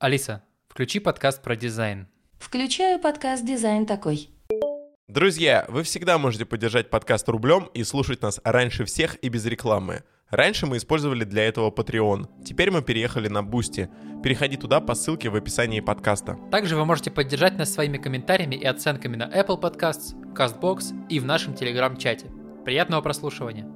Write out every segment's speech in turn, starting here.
Алиса, включи подкаст про дизайн. Включаю подкаст «Дизайн такой». Друзья, вы всегда можете поддержать подкаст рублем и слушать нас раньше всех и без рекламы. Раньше мы использовали для этого Patreon. Теперь мы переехали на Boosty. Переходи туда по ссылке в описании подкаста. Также вы можете поддержать нас своими комментариями и оценками на Apple Podcasts, CastBox и в нашем телеграм-чате. Приятного прослушивания.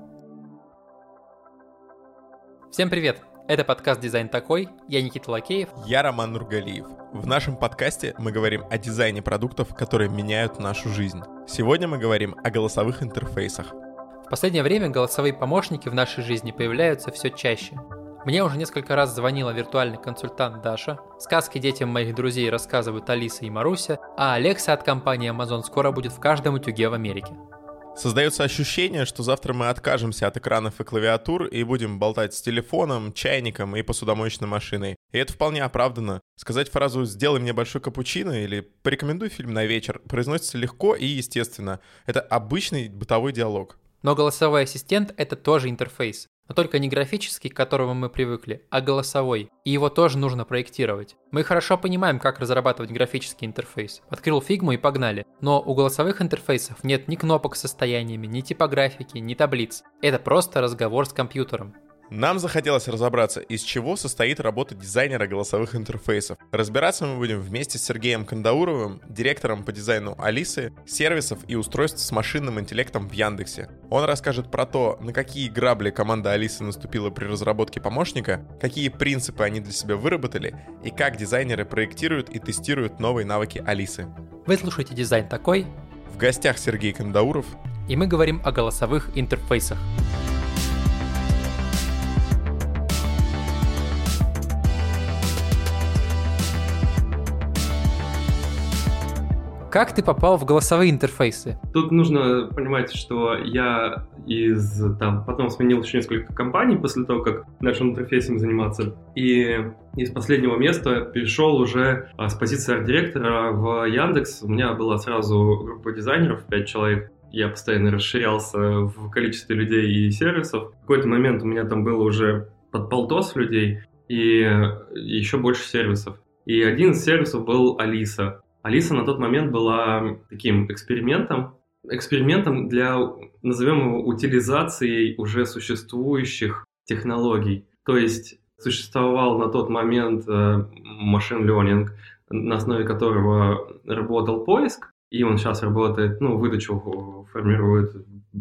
Всем привет! Это подкаст «Дизайн такой». Я Никита Лакеев. Я Роман Нургалиев. В нашем подкасте мы говорим о дизайне продуктов, которые меняют нашу жизнь. Сегодня мы говорим о голосовых интерфейсах. В последнее время голосовые помощники в нашей жизни появляются все чаще. Мне уже несколько раз звонила виртуальный консультант Даша, сказки детям моих друзей рассказывают Алиса и Маруся, а Алекса от компании Amazon скоро будет в каждом утюге в Америке. Создается ощущение, что завтра мы откажемся от экранов и клавиатур и будем болтать с телефоном, чайником и посудомоечной машиной. И это вполне оправданно. Сказать фразу «сделай мне большой капучино» или «порекомендуй фильм на вечер» произносится легко и естественно. Это обычный бытовой диалог. Но голосовой ассистент — это тоже интерфейс но только не графический, к которому мы привыкли, а голосовой. И его тоже нужно проектировать. Мы хорошо понимаем, как разрабатывать графический интерфейс. Открыл фигму и погнали. Но у голосовых интерфейсов нет ни кнопок с состояниями, ни типографики, ни таблиц. Это просто разговор с компьютером. Нам захотелось разобраться, из чего состоит работа дизайнера голосовых интерфейсов. Разбираться мы будем вместе с Сергеем Кандауровым, директором по дизайну Алисы, сервисов и устройств с машинным интеллектом в Яндексе. Он расскажет про то, на какие грабли команда Алисы наступила при разработке помощника, какие принципы они для себя выработали и как дизайнеры проектируют и тестируют новые навыки Алисы. Вы слушаете «Дизайн такой». В гостях Сергей Кандауров. И мы говорим о голосовых интерфейсах. Как ты попал в голосовые интерфейсы? Тут нужно понимать, что я из там потом сменил еще несколько компаний после того, как начал интерфейсом заниматься. И из последнего места перешел уже а, с позиции арт-директора в Яндекс. У меня была сразу группа дизайнеров, 5 человек я постоянно расширялся в количестве людей и сервисов. В какой-то момент у меня там было уже под полтос людей и еще больше сервисов. И один из сервисов был Алиса. Алиса на тот момент была таким экспериментом, экспериментом для, назовем его, утилизации уже существующих технологий. То есть существовал на тот момент машин э, learning, на основе которого работал поиск, и он сейчас работает, ну, выдачу формирует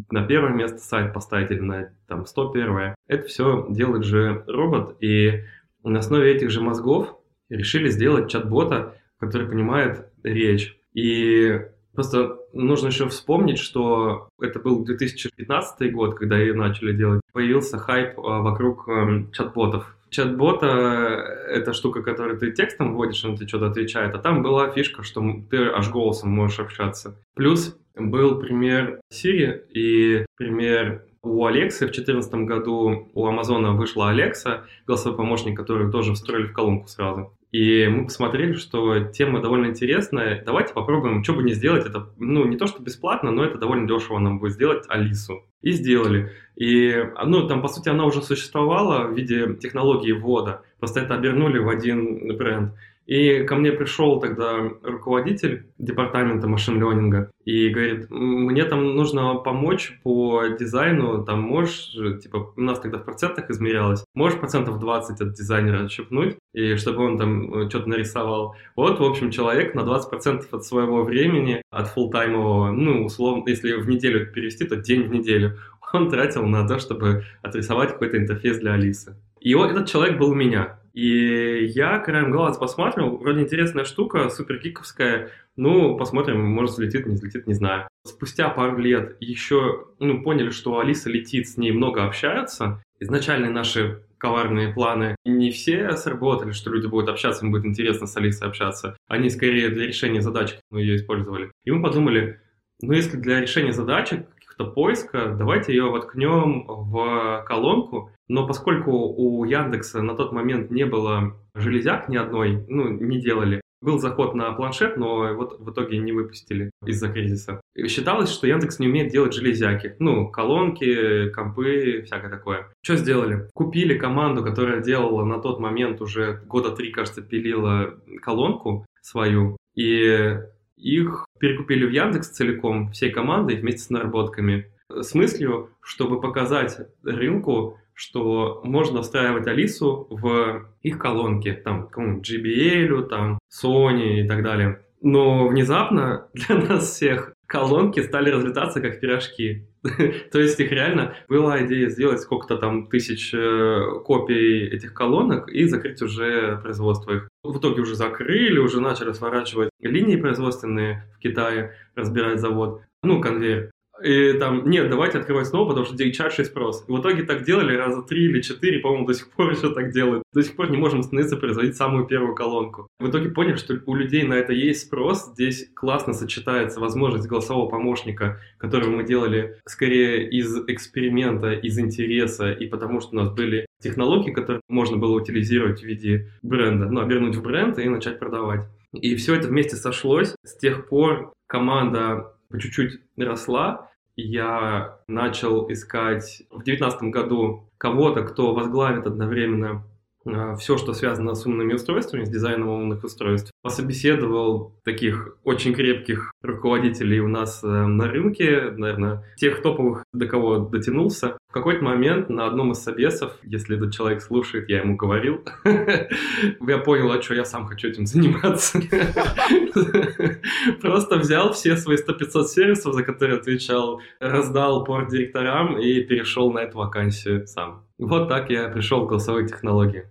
на первое место сайт поставить или на там 101 Это все делает же робот, и на основе этих же мозгов решили сделать чат-бота, который понимает речь. И просто нужно еще вспомнить, что это был 2015 год, когда ее начали делать. Появился хайп а, вокруг эм, чат-ботов. Чат-бота — это штука, которую ты текстом вводишь, он тебе что-то отвечает, а там была фишка, что ты аж голосом можешь общаться. Плюс был пример Siri и пример у Алексы в 2014 году у Амазона вышла Алекса, голосовой помощник, который тоже встроили в колонку сразу. И мы посмотрели, что тема довольно интересная. Давайте попробуем, что бы не сделать. Это, ну, не то, что бесплатно, но это довольно дешево нам будет сделать Алису. И сделали. И, ну, там, по сути, она уже существовала в виде технологии ввода. Просто это обернули в один бренд. И ко мне пришел тогда руководитель департамента машин-ленинга и говорит, мне там нужно помочь по дизайну, там можешь, типа, у нас тогда в процентах измерялось, можешь процентов 20 от дизайнера отщепнуть, и чтобы он там э, что-то нарисовал. Вот, в общем, человек на 20% от своего времени, от фултаймового, ну, условно, если в неделю перевести, то день в неделю, он тратил на то, чтобы отрисовать какой-то интерфейс для Алисы. И вот этот человек был у меня. И я краем глаз посмотрел, вроде интересная штука, супер гиковская, ну, посмотрим, может взлетит, не взлетит, не знаю. Спустя пару лет еще, ну, поняли, что Алиса летит, с ней много общаются. Изначально наши коварные планы не все сработали, что люди будут общаться, им будет интересно с Алисой общаться. Они скорее для решения задачек мы ее использовали. И мы подумали, ну, если для решения задачек каких-то поиска, давайте ее воткнем в колонку, но поскольку у Яндекса на тот момент не было железяк ни одной, ну, не делали, Был заход на планшет, но вот в итоге не выпустили из-за кризиса. И считалось, что Яндекс не умеет делать железяки. Ну, колонки, компы, всякое такое. Что сделали? Купили команду, которая делала на тот момент уже года три, кажется, пилила колонку свою. И их перекупили в Яндекс целиком, всей командой вместе с наработками. С мыслью, чтобы показать рынку, что можно встраивать Алису в их колонки, там, какому JBL, там, Sony и так далее. Но внезапно для нас всех колонки стали разлетаться как пирожки. То есть их реально была идея сделать сколько-то там тысяч э, копий этих колонок и закрыть уже производство их. В итоге уже закрыли, уже начали сворачивать линии производственные в Китае, разбирать завод, ну, конвейер. И там, нет, давайте открывать снова, потому что дичайший спрос. И в итоге так делали раза три или четыре, по-моему, до сих пор еще так делают. До сих пор не можем остановиться производить самую первую колонку. В итоге поняли, что у людей на это есть спрос. Здесь классно сочетается возможность голосового помощника, который мы делали скорее из эксперимента, из интереса, и потому что у нас были технологии, которые можно было утилизировать в виде бренда, ну, обернуть в бренд и начать продавать. И все это вместе сошлось. С тех пор команда по чуть-чуть росла, я начал искать в 2019 году кого-то, кто возглавит одновременно а, все, что связано с умными устройствами, с дизайном умных устройств. Пособеседовал таких очень крепких руководителей у нас э, на рынке, наверное, тех топовых, до кого дотянулся. В какой-то момент на одном из собесов, если этот человек слушает, я ему говорил, я понял, а что я сам хочу этим заниматься. Просто взял все свои 100-500 сервисов, за которые отвечал, раздал порт директорам и перешел на эту вакансию сам. Вот так я пришел в голосовые технологии.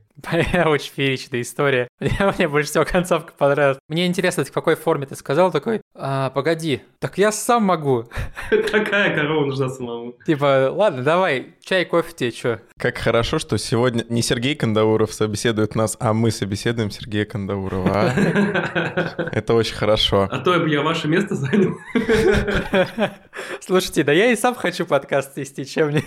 Очень фееричная история. Мне, мне больше всего концовка понравилась. Мне интересно, в какой форме ты сказал такой, а, погоди, так я сам могу. Какая корова нужна самому? Типа, ладно, давай, чай, кофе тебе, что? Как хорошо, что сегодня не Сергей Кандауров собеседует нас, а мы собеседуем Сергея Кандаурова. А? Это очень хорошо. А то я ваше место занял. Слушайте, да я и сам хочу подкаст вести, чем мне...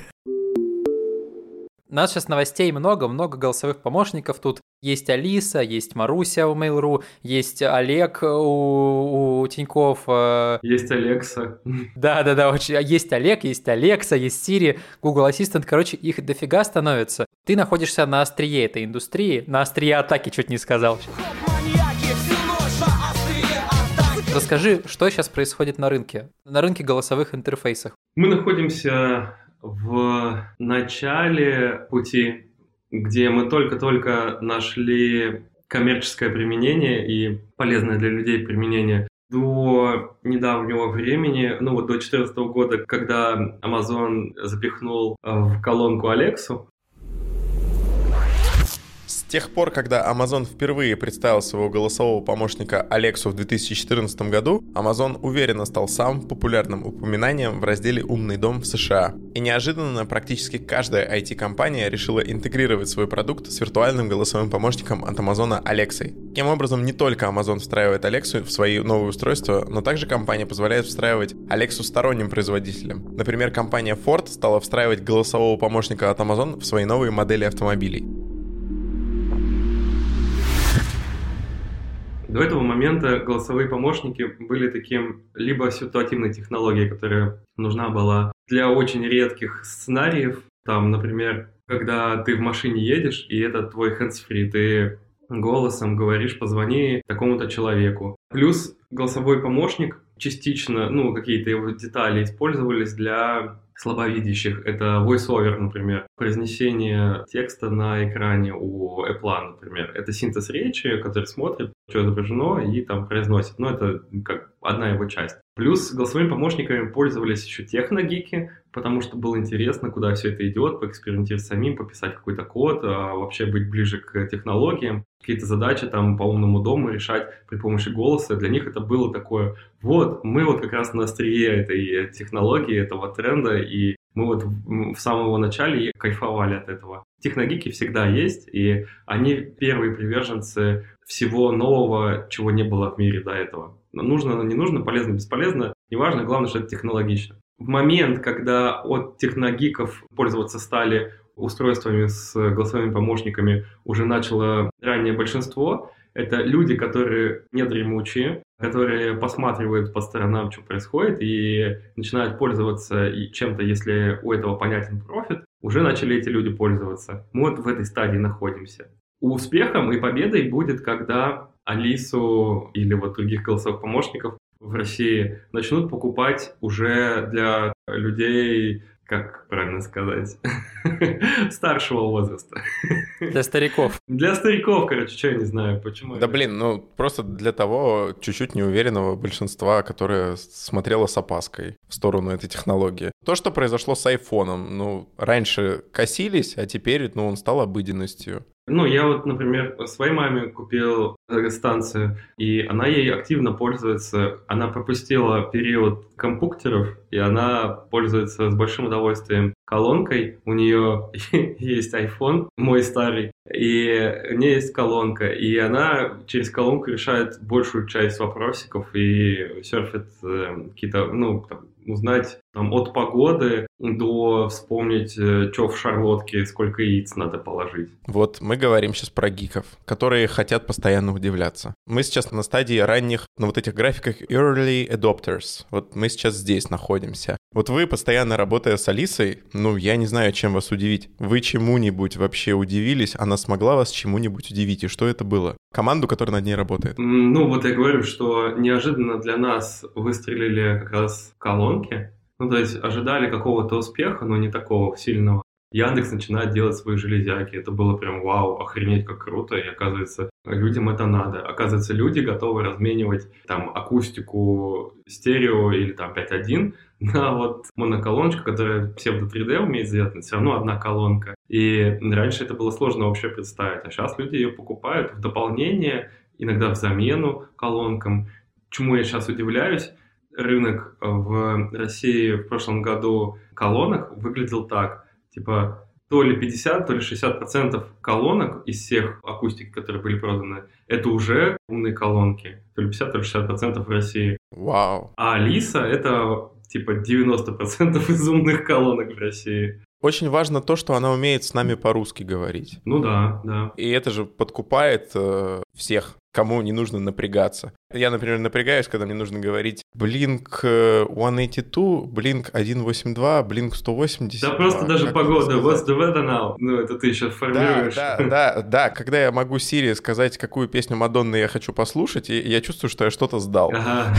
У нас сейчас новостей много, много голосовых помощников тут. Есть Алиса, есть Маруся у Mail.ru, есть Олег у, у Тиньков. Э. Есть Алекса. Да-да-да, очень. есть Олег, есть Алекса, есть Siri, Google Assistant. Короче, их дофига становится. Ты находишься на острие этой индустрии, на острие атаки, чуть не сказал. Расскажи, что сейчас происходит на рынке, на рынке голосовых интерфейсов. Мы находимся в начале пути, где мы только-только нашли коммерческое применение и полезное для людей применение. До недавнего времени, ну вот до 2014 года, когда Amazon запихнул в колонку Алексу, тех пор, когда Amazon впервые представил своего голосового помощника Алексу в 2014 году, Amazon уверенно стал самым популярным упоминанием в разделе «Умный дом» в США. И неожиданно практически каждая IT-компания решила интегрировать свой продукт с виртуальным голосовым помощником от Amazon Алексой. Таким образом, не только Amazon встраивает Алексу в свои новые устройства, но также компания позволяет встраивать Алексу сторонним производителям. Например, компания Ford стала встраивать голосового помощника от Amazon в свои новые модели автомобилей. До этого момента голосовые помощники были таким либо ситуативной технологией, которая нужна была для очень редких сценариев. Там, например, когда ты в машине едешь, и это твой hands-free, ты голосом говоришь, позвони такому-то человеку. Плюс голосовой помощник частично, ну, какие-то его детали использовались для слабовидящих. Это voiceover, например, произнесение текста на экране у Apple, например. Это синтез речи, который смотрит, что изображено, и там произносит. Но это как одна его часть. Плюс голосовыми помощниками пользовались еще техногики, потому что было интересно, куда все это идет, поэкспериментировать самим, пописать какой-то код, а вообще быть ближе к технологиям, какие-то задачи там по умному дому решать при помощи голоса. Для них это было такое, вот, мы вот как раз на острие этой технологии, этого тренда, и мы вот в самого начале кайфовали от этого. Техногики всегда есть, и они первые приверженцы всего нового, чего не было в мире до этого. Нужно, не нужно, полезно, бесполезно, неважно, главное, что это технологично. В момент, когда от техногиков пользоваться стали устройствами с голосовыми помощниками уже начало раннее большинство. Это люди, которые недремучие, которые посматривают по сторонам, что происходит, и начинают пользоваться чем-то, если у этого понятен профит, уже начали эти люди пользоваться. Мы вот в этой стадии находимся. Успехом и победой будет, когда Алису или вот других голосовых помощников в России начнут покупать уже для людей как правильно сказать, старшего возраста. Для стариков. Для стариков, короче, что я не знаю, почему. Да блин, ну просто для того чуть-чуть неуверенного большинства, которое смотрело с опаской в сторону этой технологии. То, что произошло с айфоном, ну, раньше косились, а теперь, ну, он стал обыденностью. Ну, я вот, например, своей маме купил станцию, и она ей активно пользуется. Она пропустила период компуктеров, и она пользуется с большим удовольствием колонкой. У нее есть iPhone, мой старый, и у нее есть колонка, и она через колонку решает большую часть вопросиков и серфит э, какие-то, ну, там, узнать там, от погоды до вспомнить, э, что в шарлотке, сколько яиц надо положить. Вот мы говорим сейчас про гиков, которые хотят постоянно удивляться. Мы сейчас на стадии ранних, на вот этих графиках early adopters. Вот мы сейчас здесь находимся. Вот вы, постоянно работая с Алисой, ну, я не знаю, чем вас удивить. Вы чему-нибудь вообще удивились? Она смогла вас чему-нибудь удивить? И что это было? Команду, которая над ней работает? Ну, вот я говорю, что неожиданно для нас выстрелили как раз колонки. Ну, то есть ожидали какого-то успеха, но не такого сильного. Яндекс начинает делать свои железяки. Это было прям вау, охренеть, как круто. И оказывается, людям это надо. Оказывается, люди готовы разменивать там акустику стерео или там 5.1 на вот моноколоночку, которая псевдо 3D умеет сделать, но все равно одна колонка. И раньше это было сложно вообще представить, а сейчас люди ее покупают в дополнение, иногда в замену колонкам. Чему я сейчас удивляюсь, рынок в России в прошлом году колонок выглядел так типа то ли 50, то ли 60 процентов колонок из всех акустик, которые были проданы, это уже умные колонки. То ли 50, то ли 60 процентов в России. Вау. А Алиса — это типа 90 процентов из умных колонок в России. Очень важно то, что она умеет с нами по-русски говорить. Ну да, да. И это же подкупает э, всех кому не нужно напрягаться. Я, например, напрягаюсь, когда мне нужно говорить Blink 182, Blink 182, Blink 180. Да просто даже погода, what's the weather now? Ну, это ты сейчас формируешь. Да, да, да, да. Когда я могу Сири сказать, какую песню Мадонны я хочу послушать, и я чувствую, что я что-то сдал. Ага.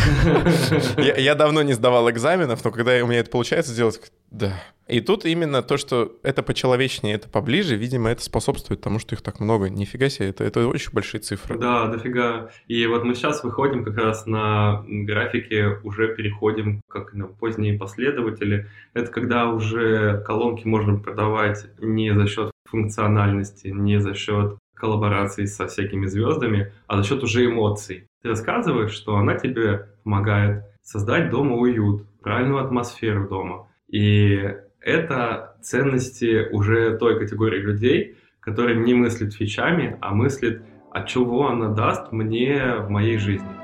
Я, я давно не сдавал экзаменов, но когда у меня это получается сделать, да. И тут именно то, что это почеловечнее, это поближе, видимо, это способствует тому, что их так много. Нифига себе, это, это очень большие цифры. Да, дофига. И вот мы сейчас выходим как раз на графике, уже переходим как на поздние последователи. Это когда уже колонки можно продавать не за счет функциональности, не за счет коллаборации со всякими звездами, а за счет уже эмоций. Ты рассказываешь, что она тебе помогает создать дома уют, правильную атмосферу дома. И это ценности уже той категории людей, которые не мыслят фичами, а мыслят, а чего она даст мне в моей жизни.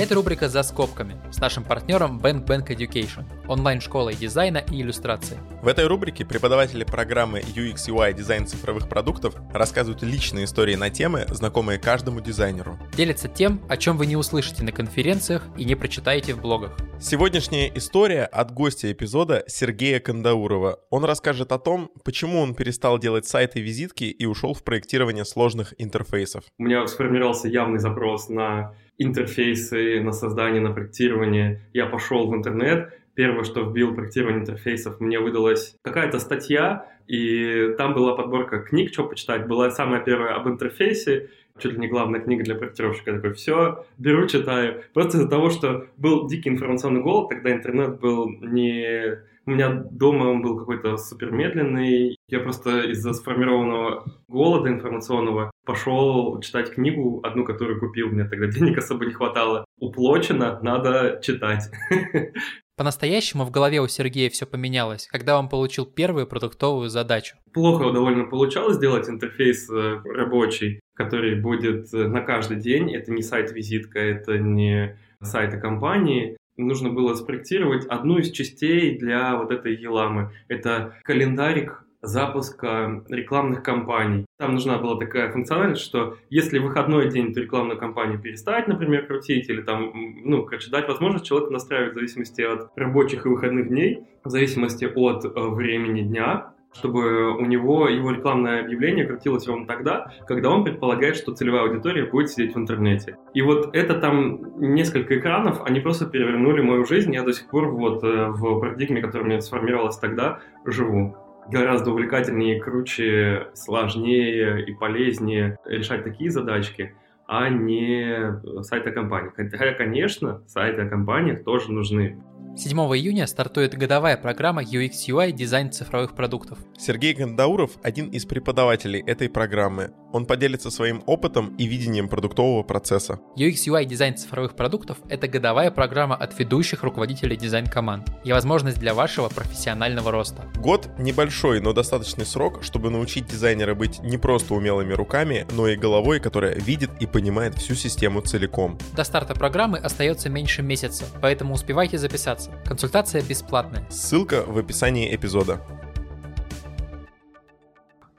Это рубрика «За скобками» с нашим партнером Bank Bank Education, онлайн-школой дизайна и иллюстрации. В этой рубрике преподаватели программы UX UI дизайн цифровых продуктов рассказывают личные истории на темы, знакомые каждому дизайнеру. Делятся тем, о чем вы не услышите на конференциях и не прочитаете в блогах. Сегодняшняя история от гостя эпизода Сергея Кандаурова. Он расскажет о том, почему он перестал делать сайты визитки и ушел в проектирование сложных интерфейсов. У меня сформировался явный запрос на интерфейсы, на создание, на проектирование. Я пошел в интернет, первое, что вбил проектирование интерфейсов, мне выдалась какая-то статья, и там была подборка книг, что почитать. Была самая первая об интерфейсе, чуть ли не главная книга для проектировщика. Я такой, все, беру, читаю. Просто из-за того, что был дикий информационный голод, тогда интернет был не у меня дома он был какой-то супер медленный. Я просто из-за сформированного голода информационного пошел читать книгу, одну, которую купил. Мне тогда денег особо не хватало. Уплочено, надо читать. По-настоящему в голове у Сергея все поменялось, когда он получил первую продуктовую задачу. Плохо довольно получалось сделать интерфейс э, рабочий, который будет э, на каждый день. Это не сайт-визитка, это не сайта компании, нужно было спроектировать одну из частей для вот этой еламы. Это календарик запуска рекламных кампаний. Там нужна была такая функциональность, что если в выходной день эту рекламную кампанию перестать, например, крутить, или там, ну, короче, дать возможность человеку настраивать в зависимости от рабочих и выходных дней, в зависимости от э, времени дня, чтобы у него его рекламное объявление крутилось ровно тогда, когда он предполагает, что целевая аудитория будет сидеть в интернете. И вот это там несколько экранов, они просто перевернули мою жизнь. Я до сих пор вот э, в парадигме, которая у меня сформировалась тогда, живу гораздо увлекательнее, круче, сложнее и полезнее решать такие задачки, а не сайты компании. Хотя, конечно, сайты о компаниях тоже нужны. 7 июня стартует годовая программа UX UI дизайн цифровых продуктов. Сергей Кандауров – один из преподавателей этой программы. Он поделится своим опытом и видением продуктового процесса. UX UI дизайн цифровых продуктов – это годовая программа от ведущих руководителей дизайн-команд и возможность для вашего профессионального роста. Год – небольшой, но достаточный срок, чтобы научить дизайнера быть не просто умелыми руками, но и головой, которая видит и понимает всю систему целиком. До старта программы остается меньше месяца, поэтому успевайте записаться консультация. Консультация бесплатная. Ссылка в описании эпизода.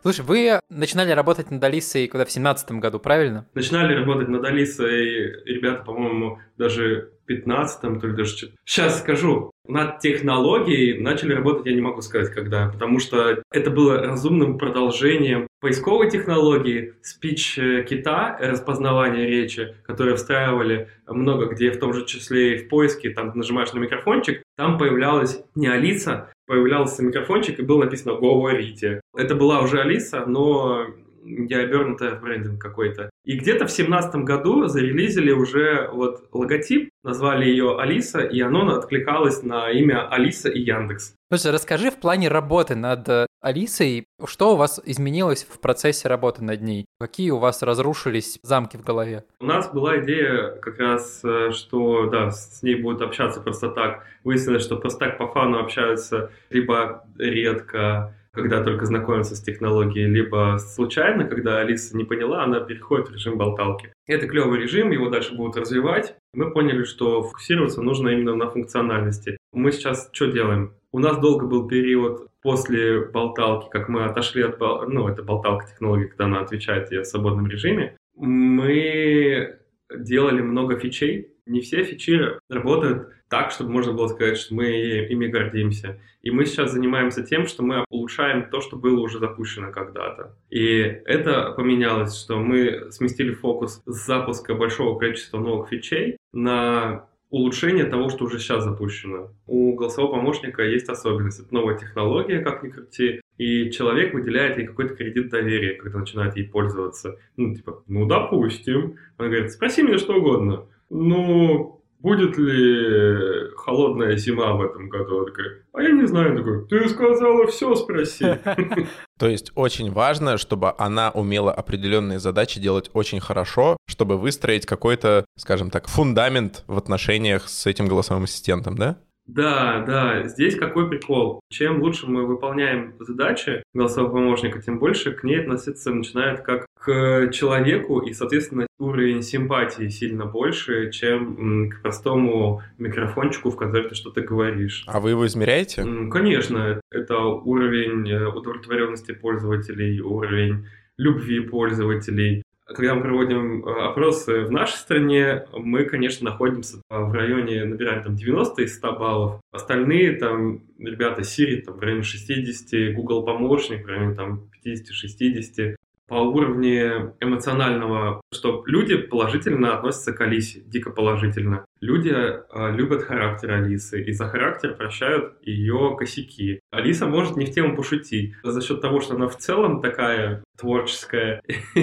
Слушай, вы начинали работать над Алисой когда в семнадцатом году, правильно? Начинали работать над Алисой ребята, по-моему, даже в 15-м, то ли даже... Сейчас скажу. Над технологией начали работать, я не могу сказать, когда, потому что это было разумным продолжением поисковой технологии, спич-кита, распознавания речи, которые встраивали много где, в том же числе и в поиске, там нажимаешь на микрофончик, там появлялась не Алиса, появлялся микрофончик и было написано «Говорите». Это была уже Алиса, но я обернутая в брендинг какой-то. И где-то в семнадцатом году зарелизили уже вот логотип, назвали ее Алиса, и оно откликалось на имя Алиса и Яндекс. Слушай, расскажи в плане работы над э, Алисой, что у вас изменилось в процессе работы над ней? Какие у вас разрушились замки в голове? У нас была идея как раз, э, что да, с ней будут общаться просто так. Выяснилось, что просто так по фану общаются либо редко, когда только знакомится с технологией, либо случайно, когда Алиса не поняла, она переходит в режим болталки. Это клевый режим, его дальше будут развивать. Мы поняли, что фокусироваться нужно именно на функциональности. Мы сейчас что делаем? У нас долго был период после болталки, как мы отошли от, ну, это болталка технологии, когда она отвечает ей в свободном режиме, мы делали много фичей. Не все фичи работают так, чтобы можно было сказать, что мы ими гордимся. И мы сейчас занимаемся тем, что мы улучшаем то, что было уже запущено когда-то. И это поменялось, что мы сместили фокус с запуска большого количества новых фичей на улучшение того, что уже сейчас запущено. У голосового помощника есть особенность. Это новая технология, как ни крути, и человек выделяет ей какой-то кредит доверия, когда начинает ей пользоваться. Ну, типа, ну, допустим. Он говорит, спроси меня что угодно. Ну, будет ли холодная зима в этом году? Он такой, а я не знаю. Он такой, ты сказала все спроси. То есть очень важно, чтобы она умела определенные задачи делать очень хорошо, чтобы выстроить какой-то, скажем так, фундамент в отношениях с этим голосовым ассистентом, да? Да, да, здесь какой прикол. Чем лучше мы выполняем задачи голосового помощника, тем больше к ней относиться начинает как к человеку, и, соответственно, уровень симпатии сильно больше, чем к простому микрофончику, в который ты что-то говоришь. А вы его измеряете? Конечно, это уровень э, удовлетворенности пользователей, уровень любви пользователей, когда мы проводим э, опросы в нашей стране, мы, конечно, находимся в районе, набираем там 90 из 100 баллов. Остальные там ребята Siri там в районе 60, Google помощник в районе там 50-60 по уровню эмоционального, что люди положительно относятся к Алисе, дико положительно. Люди э, любят характер Алисы, и за характер прощают ее косяки. Алиса может не в тему пошутить. За счет того, что она в целом такая творческая,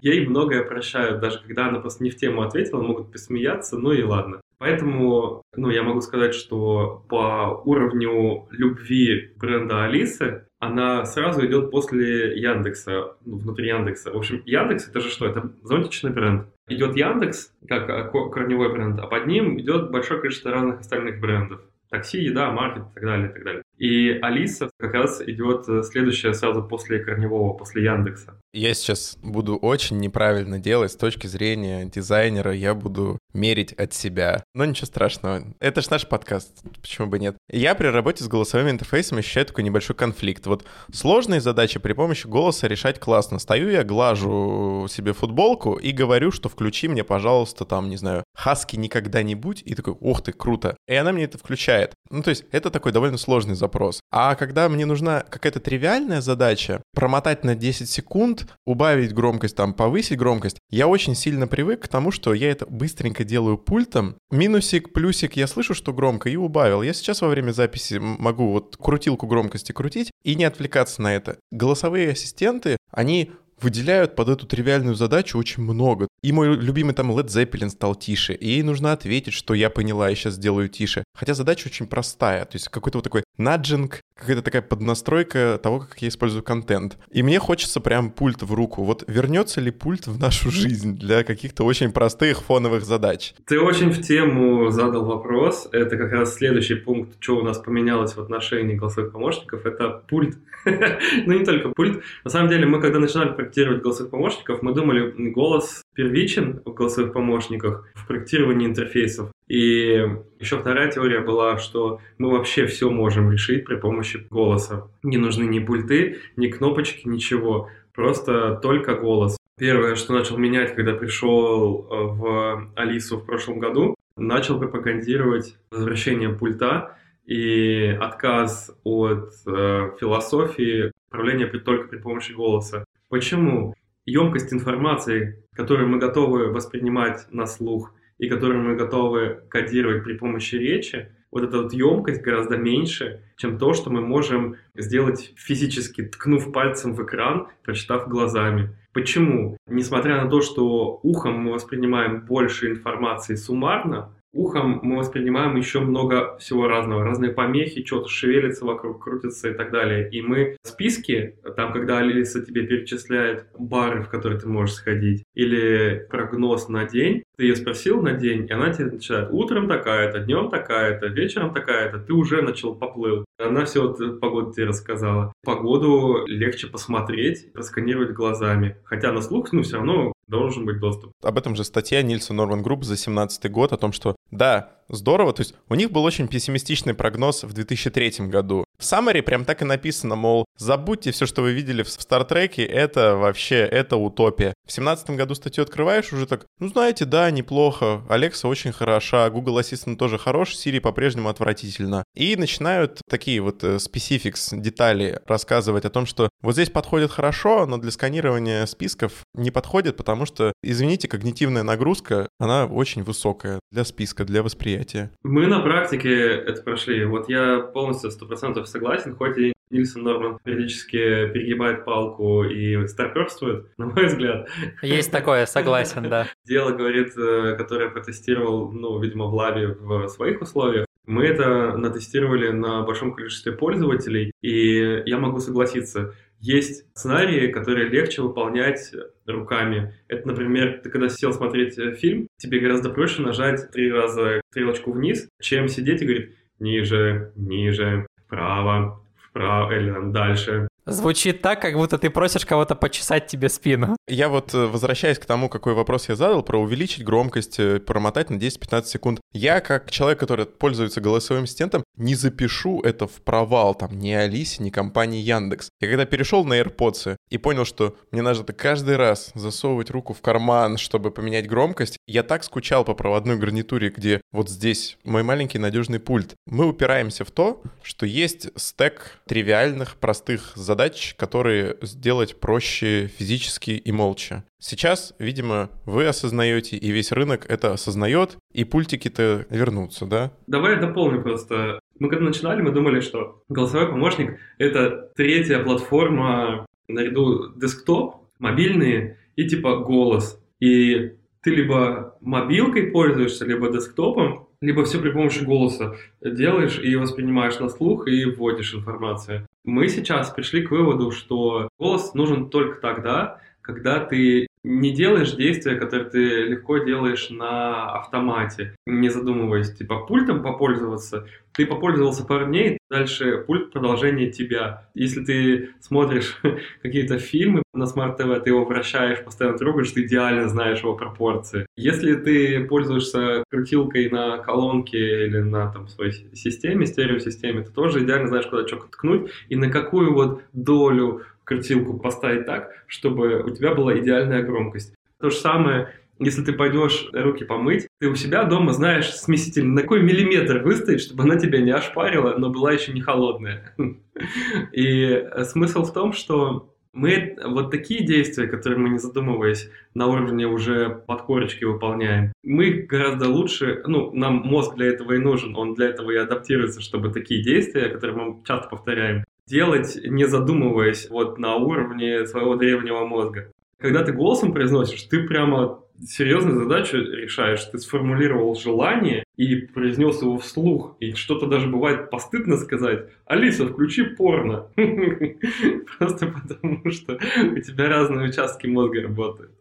ей многое прощают. Даже когда она просто не в тему ответила, могут посмеяться, ну и ладно. Поэтому, ну, я могу сказать, что по уровню любви бренда Алисы она сразу идет после Яндекса, ну, внутри Яндекса. В общем, Яндекс это же что? Это зонтичный бренд. Идет Яндекс, как корневой бренд, а под ним идет большое количество разных остальных брендов. Такси, еда, маркет и так далее, и так далее. И Алиса как раз идет э, следующая сразу после корневого, после Яндекса. Я сейчас буду очень неправильно делать с точки зрения дизайнера. Я буду мерить от себя. Но ничего страшного. Это ж наш подкаст. Почему бы нет? Я при работе с голосовым интерфейсом ощущаю такой небольшой конфликт. Вот сложные задачи при помощи голоса решать классно. Стою я, глажу себе футболку и говорю, что включи мне, пожалуйста, там, не знаю, хаски никогда не будь. И такой, ух ты, круто. И она мне это включает. Ну, то есть это такой довольно сложный запрос. А когда мне нужна какая-то тривиальная задача, промотать на 10 секунд, убавить громкость, там, повысить громкость, я очень сильно привык к тому, что я это быстренько делаю пультом. Минусик, плюсик, я слышу, что громко, и убавил. Я сейчас во время записи могу вот крутилку громкости крутить и не отвлекаться на это. Голосовые ассистенты, они выделяют под эту тривиальную задачу очень много. И мой любимый там Led Zeppelin стал тише, и ей нужно ответить, что я поняла, и сейчас сделаю тише. Хотя задача очень простая, то есть какой-то вот такой наджинг, какая-то такая поднастройка того, как я использую контент. И мне хочется прям пульт в руку. Вот вернется ли пульт в нашу жизнь для каких-то очень простых фоновых задач? Ты очень в тему задал вопрос. Это как раз следующий пункт, что у нас поменялось в отношении голосовых помощников. Это пульт. ну, не только пульт. На самом деле, мы когда начинали проектировать голосовых помощников, мы думали, голос первичен в голосовых помощниках в проектировании интерфейсов. И еще вторая теория была, что мы вообще все можем решить при помощи голоса. Не нужны ни пульты, ни кнопочки, ничего. Просто только голос. Первое, что начал менять, когда пришел э, в Алису в прошлом году, начал пропагандировать возвращение пульта и отказ от э, философии управления только при помощи голоса. Почему? Емкость информации, которую мы готовы воспринимать на слух – и которые мы готовы кодировать при помощи речи, вот эта вот емкость гораздо меньше, чем то, что мы можем сделать физически, ткнув пальцем в экран, прочитав глазами. Почему? Несмотря на то, что ухом мы воспринимаем больше информации суммарно, ухом мы воспринимаем еще много всего разного. Разные помехи, что-то шевелится вокруг, крутится и так далее. И мы списки, там, когда Алиса тебе перечисляет бары, в которые ты можешь сходить, или прогноз на день, ты ее спросил на день, и она тебе начинает утром такая-то, днем такая-то, вечером такая-то, ты уже начал поплыл. Она все вот погоду тебе рассказала. Погоду легче посмотреть, просканировать глазами. Хотя на слух, ну, все равно должен быть доступ. Об этом же статья Nielsen Norman Group за 17 год о том, что да, здорово, то есть у них был очень пессимистичный прогноз в 2003 году. В Summary прям так и написано, мол, забудьте все, что вы видели в Стартреке, это вообще, это утопия. В 17 году статью открываешь уже так, ну знаете, да, неплохо, Alexa очень хороша, Google Assistant тоже хорош, Siri по-прежнему отвратительно. И начинают такие вот э, specifics, детали рассказывать о том, что вот здесь подходит хорошо, но для сканирования списков не подходит, потому что, извините, когнитивная нагрузка, она очень высокая для списка, для восприятия. Мы на практике это прошли. Вот я полностью 100% согласен, хоть и Нильсон Норман периодически перегибает палку и старперствует, на мой взгляд. Есть такое, согласен, да. Дело, говорит, э, которое протестировал, ну, видимо, в лабе в своих условиях, мы это натестировали на большом количестве пользователей, и я могу согласиться, есть сценарии, которые легче выполнять руками. Это, например, ты когда сел смотреть э, фильм, тебе гораздо проще нажать три раза стрелочку вниз, чем сидеть и говорить ниже, ниже, вправо, вправо или там дальше. Звучит так, как будто ты просишь кого-то почесать тебе спину. Я вот э, возвращаясь к тому, какой вопрос я задал, про увеличить громкость, э, промотать на 10-15 секунд. Я, как человек, который пользуется голосовым ассистентом, не запишу это в провал, там, ни Алисе, ни компании Яндекс. Я когда перешел на AirPods и понял, что мне надо каждый раз засовывать руку в карман, чтобы поменять громкость, я так скучал по проводной гарнитуре, где вот здесь мой маленький надежный пульт. Мы упираемся в то, что есть стек тривиальных, простых задач, которые сделать проще физически и молча. Сейчас, видимо, вы осознаете, и весь рынок это осознает, и пультики-то вернутся, да? Давай я дополню просто. Мы когда начинали, мы думали, что голосовой помощник — это третья платформа наряду десктоп, мобильные и типа голос. И ты либо мобилкой пользуешься, либо десктопом, либо все при помощи голоса делаешь и воспринимаешь на слух и вводишь информацию. Мы сейчас пришли к выводу, что голос нужен только тогда, когда ты не делаешь действия, которые ты легко делаешь на автомате, не задумываясь, типа пультом попользоваться, ты попользовался пару дней, дальше пульт продолжение тебя. Если ты смотришь какие-то фильмы на смарт ТВ, ты его вращаешь, постоянно трогаешь, ты идеально знаешь его пропорции. Если ты пользуешься крутилкой на колонке или на там, своей системе, стереосистеме, ты тоже идеально знаешь, куда что ткнуть и на какую вот долю крутилку поставить так, чтобы у тебя была идеальная громкость. То же самое, если ты пойдешь руки помыть, ты у себя дома знаешь смеситель, на какой миллиметр выставить, чтобы она тебя не ошпарила, но была еще не холодная. И смысл в том, что мы вот такие действия, которые мы не задумываясь на уровне уже под корочки выполняем, мы гораздо лучше, ну, нам мозг для этого и нужен, он для этого и адаптируется, чтобы такие действия, которые мы часто повторяем, делать, не задумываясь вот на уровне своего древнего мозга. Когда ты голосом произносишь, ты прямо серьезную задачу решаешь. Ты сформулировал желание и произнес его вслух. И что-то даже бывает постыдно сказать. Алиса, включи порно. Просто потому, что у тебя разные участки мозга работают.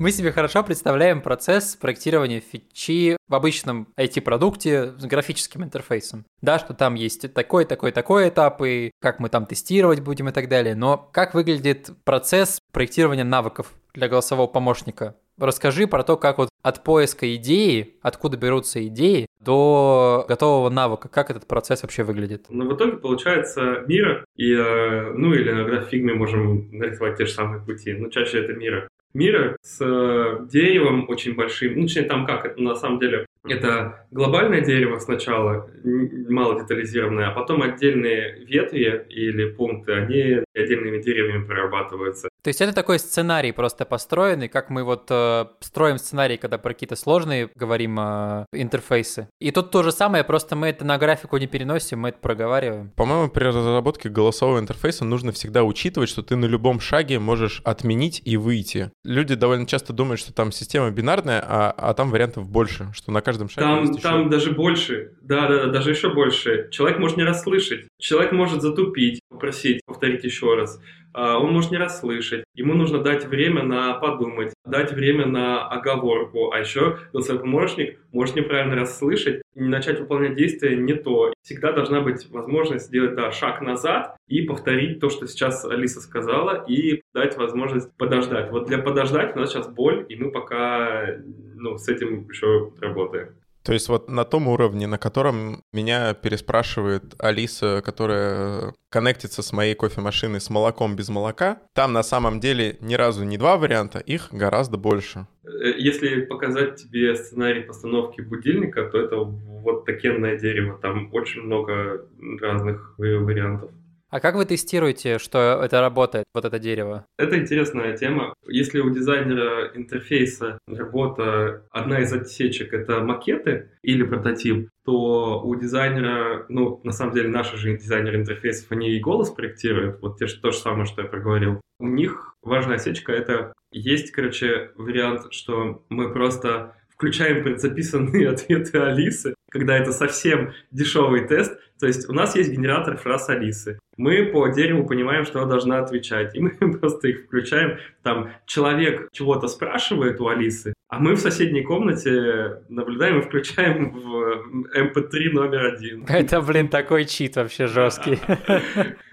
Мы себе хорошо представляем процесс проектирования фичи в обычном IT-продукте с графическим интерфейсом. Да, что там есть такой, такой, такой этап, и как мы там тестировать будем и так далее. Но как выглядит процесс проектирования навыков для голосового помощника? Расскажи про то, как вот от поиска идеи, откуда берутся идеи, до готового навыка. Как этот процесс вообще выглядит? Ну, в итоге получается мира, и, э, ну, или иногда в фигме можем нарисовать те же самые пути, но чаще это мира мира с э, деревом очень большим. Ну, точнее, там как, это на самом деле это глобальное дерево сначала, мало детализированное, а потом отдельные ветви или пункты, они отдельными деревьями прорабатываются. То есть это такой сценарий просто построенный, как мы вот э, строим сценарий, когда про какие-то сложные говорим э, интерфейсы. И тут то же самое, просто мы это на графику не переносим, мы это проговариваем. По-моему, при разработке голосового интерфейса нужно всегда учитывать, что ты на любом шаге можешь отменить и выйти. Люди довольно часто думают, что там система бинарная, а, а там вариантов больше, что на каждом шаге Там, есть там еще... даже больше, да-да-да, даже еще больше. Человек может не расслышать, человек может затупить, попросить повторить еще раз. А, он может не расслышать. Ему нужно дать время на подумать, дать время на оговорку. А еще голосовой помощник может неправильно расслышать начать выполнять действие не то. Всегда должна быть возможность сделать да, шаг назад и повторить то, что сейчас Алиса сказала, и дать возможность подождать. Вот для подождать у нас сейчас боль, и мы пока ну, с этим еще работаем. То есть вот на том уровне, на котором меня переспрашивает Алиса, которая коннектится с моей кофемашиной с молоком без молока, там на самом деле ни разу не два варианта, их гораздо больше. Э, если показать тебе сценарий постановки будильника, то это вот такенное дерево, там очень много разных вариантов. А как вы тестируете, что это работает, вот это дерево? Это интересная тема. Если у дизайнера интерфейса работа, одна из отсечек — это макеты или прототип, то у дизайнера, ну, на самом деле, наши же дизайнеры интерфейсов, они и голос проектируют, вот те, то же самое, что я проговорил. У них важная отсечка — это есть, короче, вариант, что мы просто включаем предзаписанные ответы Алисы, когда это совсем дешевый тест. То есть у нас есть генератор фраз Алисы. Мы по дереву понимаем, что она должна отвечать. И мы просто их включаем. Там человек чего-то спрашивает у Алисы, а мы в соседней комнате наблюдаем и включаем в MP3 номер один. Это, блин, такой чит вообще жесткий.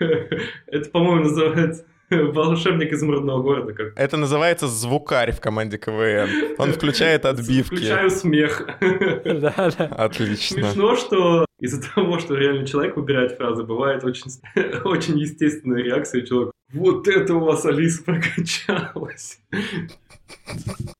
Это, по-моему, называется Волшебник из мордного города. Как... Это называется звукарь в команде КВН. Он включает отбивки. Включаю смех. Да, да. Отлично. Смешно, что из-за того, что реально человек выбирает фразы, бывает очень, очень естественная реакция человека. Вот это у вас Алиса прокачалась.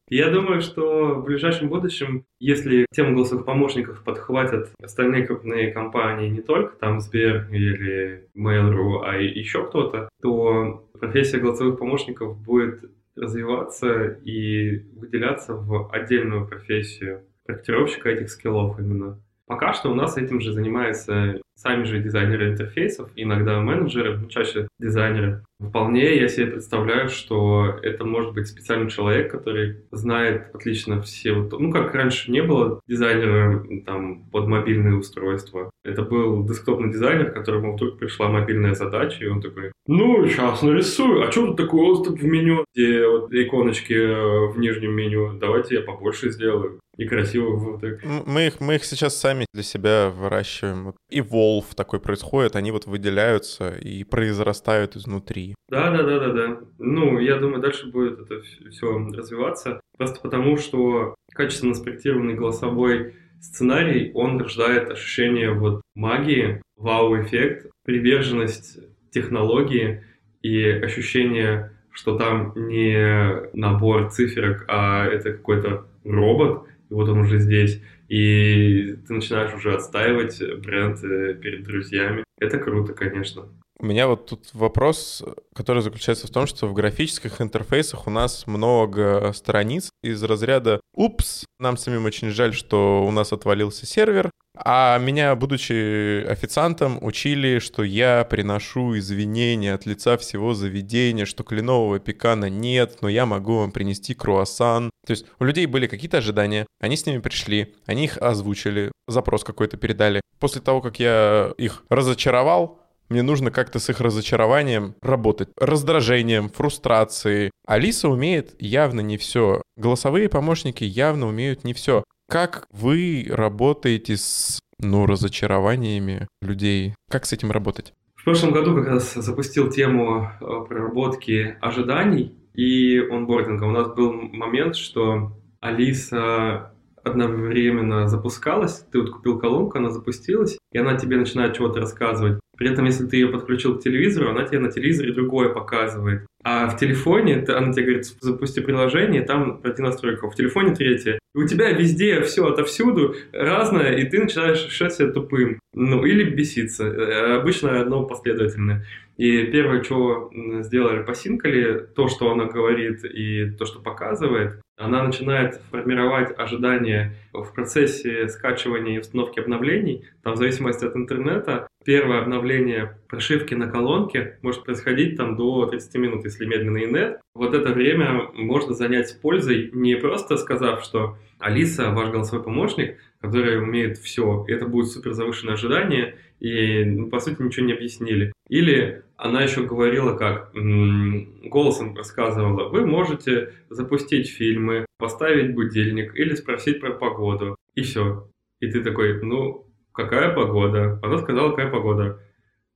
Я думаю, что в ближайшем будущем, если тему голосовых помощников подхватят остальные крупные компании, не только там Сбер или Mail.ru, а и еще кто-то, то профессия голосовых помощников будет развиваться и выделяться в отдельную профессию проектировщика этих скиллов именно. Пока что у нас этим же занимаются сами же дизайнеры интерфейсов, иногда менеджеры, ну, чаще дизайнеры. Вполне я себе представляю, что это может быть специальный человек, который знает отлично все вот, ну как раньше не было дизайнера там под мобильные устройства. Это был десктопный дизайнер, которому вдруг пришла мобильная задача, и он такой, ну, сейчас нарисую, а что тут такое отступ в меню, где вот иконочки э, в нижнем меню, давайте я побольше сделаю и красиво вот так. Мы их, мы их сейчас сами для себя выращиваем. И волф такой происходит, они вот выделяются и произрастают изнутри. Да, да, да, да, да. Ну, я думаю, дальше будет это все развиваться. Просто потому, что качественно спроектированный голосовой сценарий, он рождает ощущение вот магии, вау-эффект, приверженность технологии и ощущение, что там не набор циферок, а это какой-то робот, и вот он уже здесь, и ты начинаешь уже отстаивать бренд э, перед друзьями. Это круто, конечно. У меня вот тут вопрос, который заключается в том, что в графических интерфейсах у нас много страниц из разряда «Упс, нам самим очень жаль, что у нас отвалился сервер», а меня, будучи официантом, учили, что я приношу извинения от лица всего заведения, что кленового пекана нет, но я могу вам принести круассан. То есть у людей были какие-то ожидания, они с ними пришли, они их озвучили, запрос какой-то передали. После того, как я их разочаровал, мне нужно как-то с их разочарованием работать, раздражением, фрустрацией. Алиса умеет явно не все. Голосовые помощники явно умеют не все. Как вы работаете с, ну, разочарованиями людей? Как с этим работать? В прошлом году как раз запустил тему э, проработки ожиданий и онбординга. У нас был момент, что Алиса одновременно запускалась, ты вот купил колонку, она запустилась, и она тебе начинает чего-то рассказывать. При этом, если ты ее подключил к телевизору, она тебе на телевизоре другое показывает. А в телефоне она тебе говорит, запусти приложение, там один настройка, в телефоне третье. И у тебя везде все отовсюду разное, и ты начинаешь ощущать себя тупым. Ну, или беситься. Э, обычно одно последовательное. И первое, что сделали, посинкали то, что она говорит и то, что показывает, она начинает формировать ожидания в процессе скачивания и установки обновлений. Там в зависимости от интернета первое обновление прошивки на колонке может происходить там до 30 минут, если медленный нет. Вот это время можно занять с пользой, не просто сказав, что Алиса, ваш голосовой помощник, который умеет все, и это будет супер завышенное ожидание, и, ну, по сути, ничего не объяснили. Или она еще говорила как, голосом рассказывала, вы можете запустить фильмы, поставить будильник или спросить про погоду, и все. И ты такой, ну, какая погода? Она сказала, какая погода.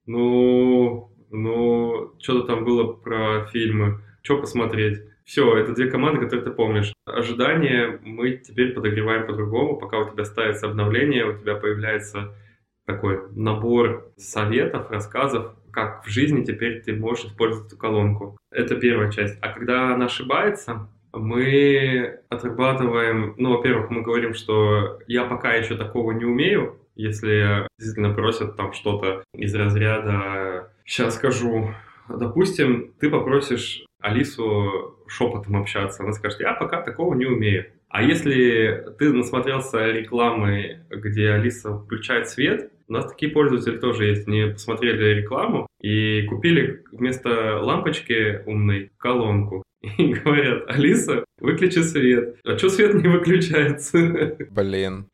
Ну, ну, что-то там было про фильмы, что посмотреть. Все, это две команды, которые ты помнишь. Ожидания мы теперь подогреваем по-другому. Пока у тебя ставится обновление, у тебя появляется такой набор советов, рассказов, как в жизни теперь ты можешь использовать эту колонку. Это первая часть. А когда она ошибается, мы отрабатываем, ну, во-первых, мы говорим, что я пока еще такого не умею, если действительно просят там что-то из разряда «сейчас скажу», допустим, ты попросишь Алису шепотом общаться, она скажет «я пока такого не умею». А если ты насмотрелся рекламы, где Алиса включает свет, у нас такие пользователи тоже есть. Они посмотрели рекламу и купили вместо лампочки умной колонку. И говорят, Алиса, выключи свет. А что свет не выключается? Блин.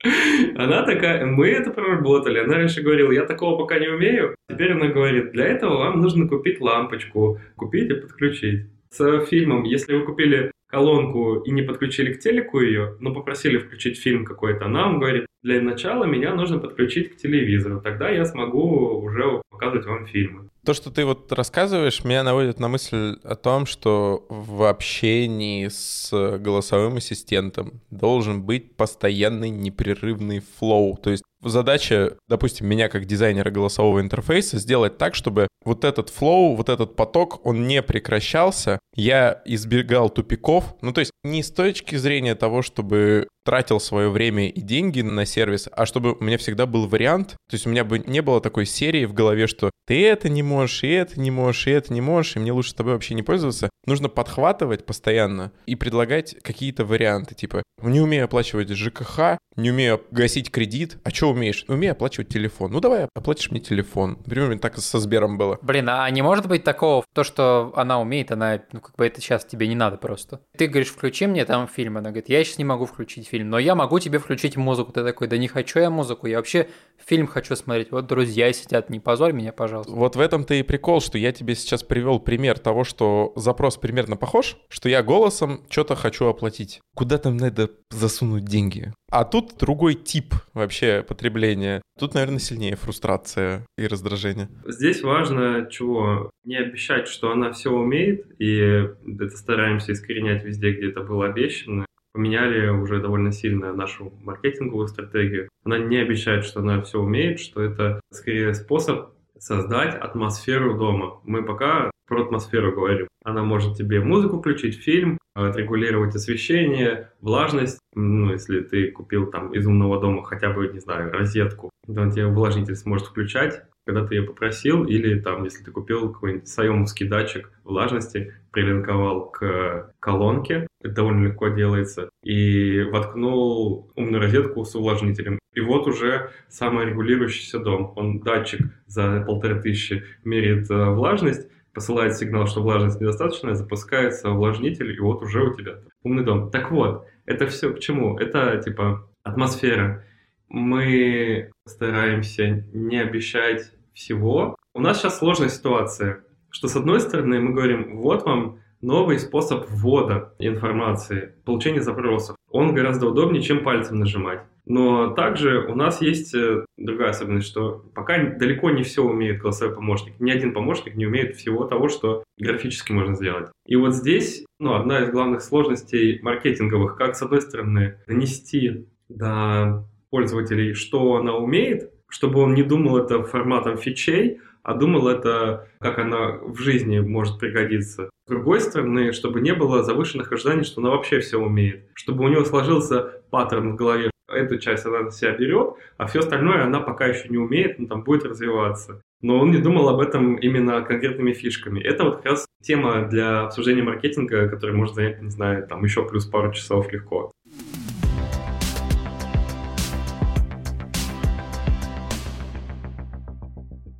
Она такая, мы это проработали. Она раньше говорила, я такого пока не умею. Теперь она говорит, для этого вам нужно купить лампочку, купить и подключить. С фильмом, если вы купили колонку и не подключили к телеку ее, но попросили включить фильм какой-то, она вам говорит, для начала меня нужно подключить к телевизору, тогда я смогу уже показывать вам фильмы. То, что ты вот рассказываешь, меня наводит на мысль о том, что в общении с голосовым ассистентом должен быть постоянный непрерывный flow. То есть задача, допустим, меня как дизайнера голосового интерфейса сделать так, чтобы вот этот flow, вот этот поток, он не прекращался. Я избегал тупиков. Ну, то есть не с точки зрения того, чтобы тратил свое время и деньги на сервис, а чтобы у меня всегда был вариант, то есть у меня бы не было такой серии в голове, что ты это не можешь, и это не можешь, и это не можешь, и мне лучше с тобой вообще не пользоваться. Нужно подхватывать постоянно и предлагать какие-то варианты, типа, не умею оплачивать ЖКХ, не умею гасить кредит, а что умеешь? Умею оплачивать телефон. Ну давай, оплатишь мне телефон. Например, так со Сбером было. Блин, а не может быть такого, то, что она умеет, она, ну, как бы это сейчас тебе не надо просто. Ты говоришь, включи мне там фильм, она говорит, я сейчас не могу включить фильм, но я могу тебе включить музыку. Ты такой, да не хочу я музыку, я вообще фильм хочу смотреть. Вот друзья сидят, не позорь меня, пожалуйста. Вот в этом-то и прикол, что я тебе сейчас привел пример того, что запрос примерно похож, что я голосом что-то хочу оплатить. Куда там надо засунуть деньги? А тут другой тип вообще потребления. Тут, наверное, сильнее фрустрация и раздражение. Здесь важно чего? Не обещать, что она все умеет, и это стараемся искоренять везде, где это было обещано. Поменяли уже довольно сильно нашу маркетинговую стратегию. Она не обещает, что она все умеет, что это скорее способ создать атмосферу дома. Мы пока про атмосферу говорим. Она может тебе музыку включить, фильм, отрегулировать освещение, влажность. Ну, если ты купил там из умного дома хотя бы, не знаю, розетку, то он тебе увлажнитель сможет включать, когда ты ее попросил, или там, если ты купил какой-нибудь сайомовский датчик влажности, прилинковал к колонке, это довольно легко делается, и воткнул умную розетку с увлажнителем. И вот уже саморегулирующийся дом. Он датчик за полторы тысячи меряет э, влажность, посылает сигнал, что влажность недостаточная, запускается увлажнитель, и вот уже у тебя умный дом. Так вот, это все к чему? Это типа атмосфера. Мы стараемся не обещать всего. У нас сейчас сложная ситуация, что с одной стороны мы говорим, вот вам новый способ ввода информации, получения запросов. Он гораздо удобнее, чем пальцем нажимать. Но также у нас есть э, другая особенность, что пока далеко не все умеет голосовой помощник. Ни один помощник не умеет всего того, что графически можно сделать. И вот здесь ну, одна из главных сложностей маркетинговых, как с одной стороны донести до пользователей, что она умеет, чтобы он не думал это форматом фичей, а думал это, как она в жизни может пригодиться. С другой стороны, чтобы не было завышенных ожиданий, что она вообще все умеет. Чтобы у него сложился паттерн в голове, эту часть она на себя берет, а все остальное она пока еще не умеет, но там будет развиваться. Но он не думал об этом именно конкретными фишками. Это вот как раз тема для обсуждения маркетинга, которая может занять, не знаю, там еще плюс пару часов легко.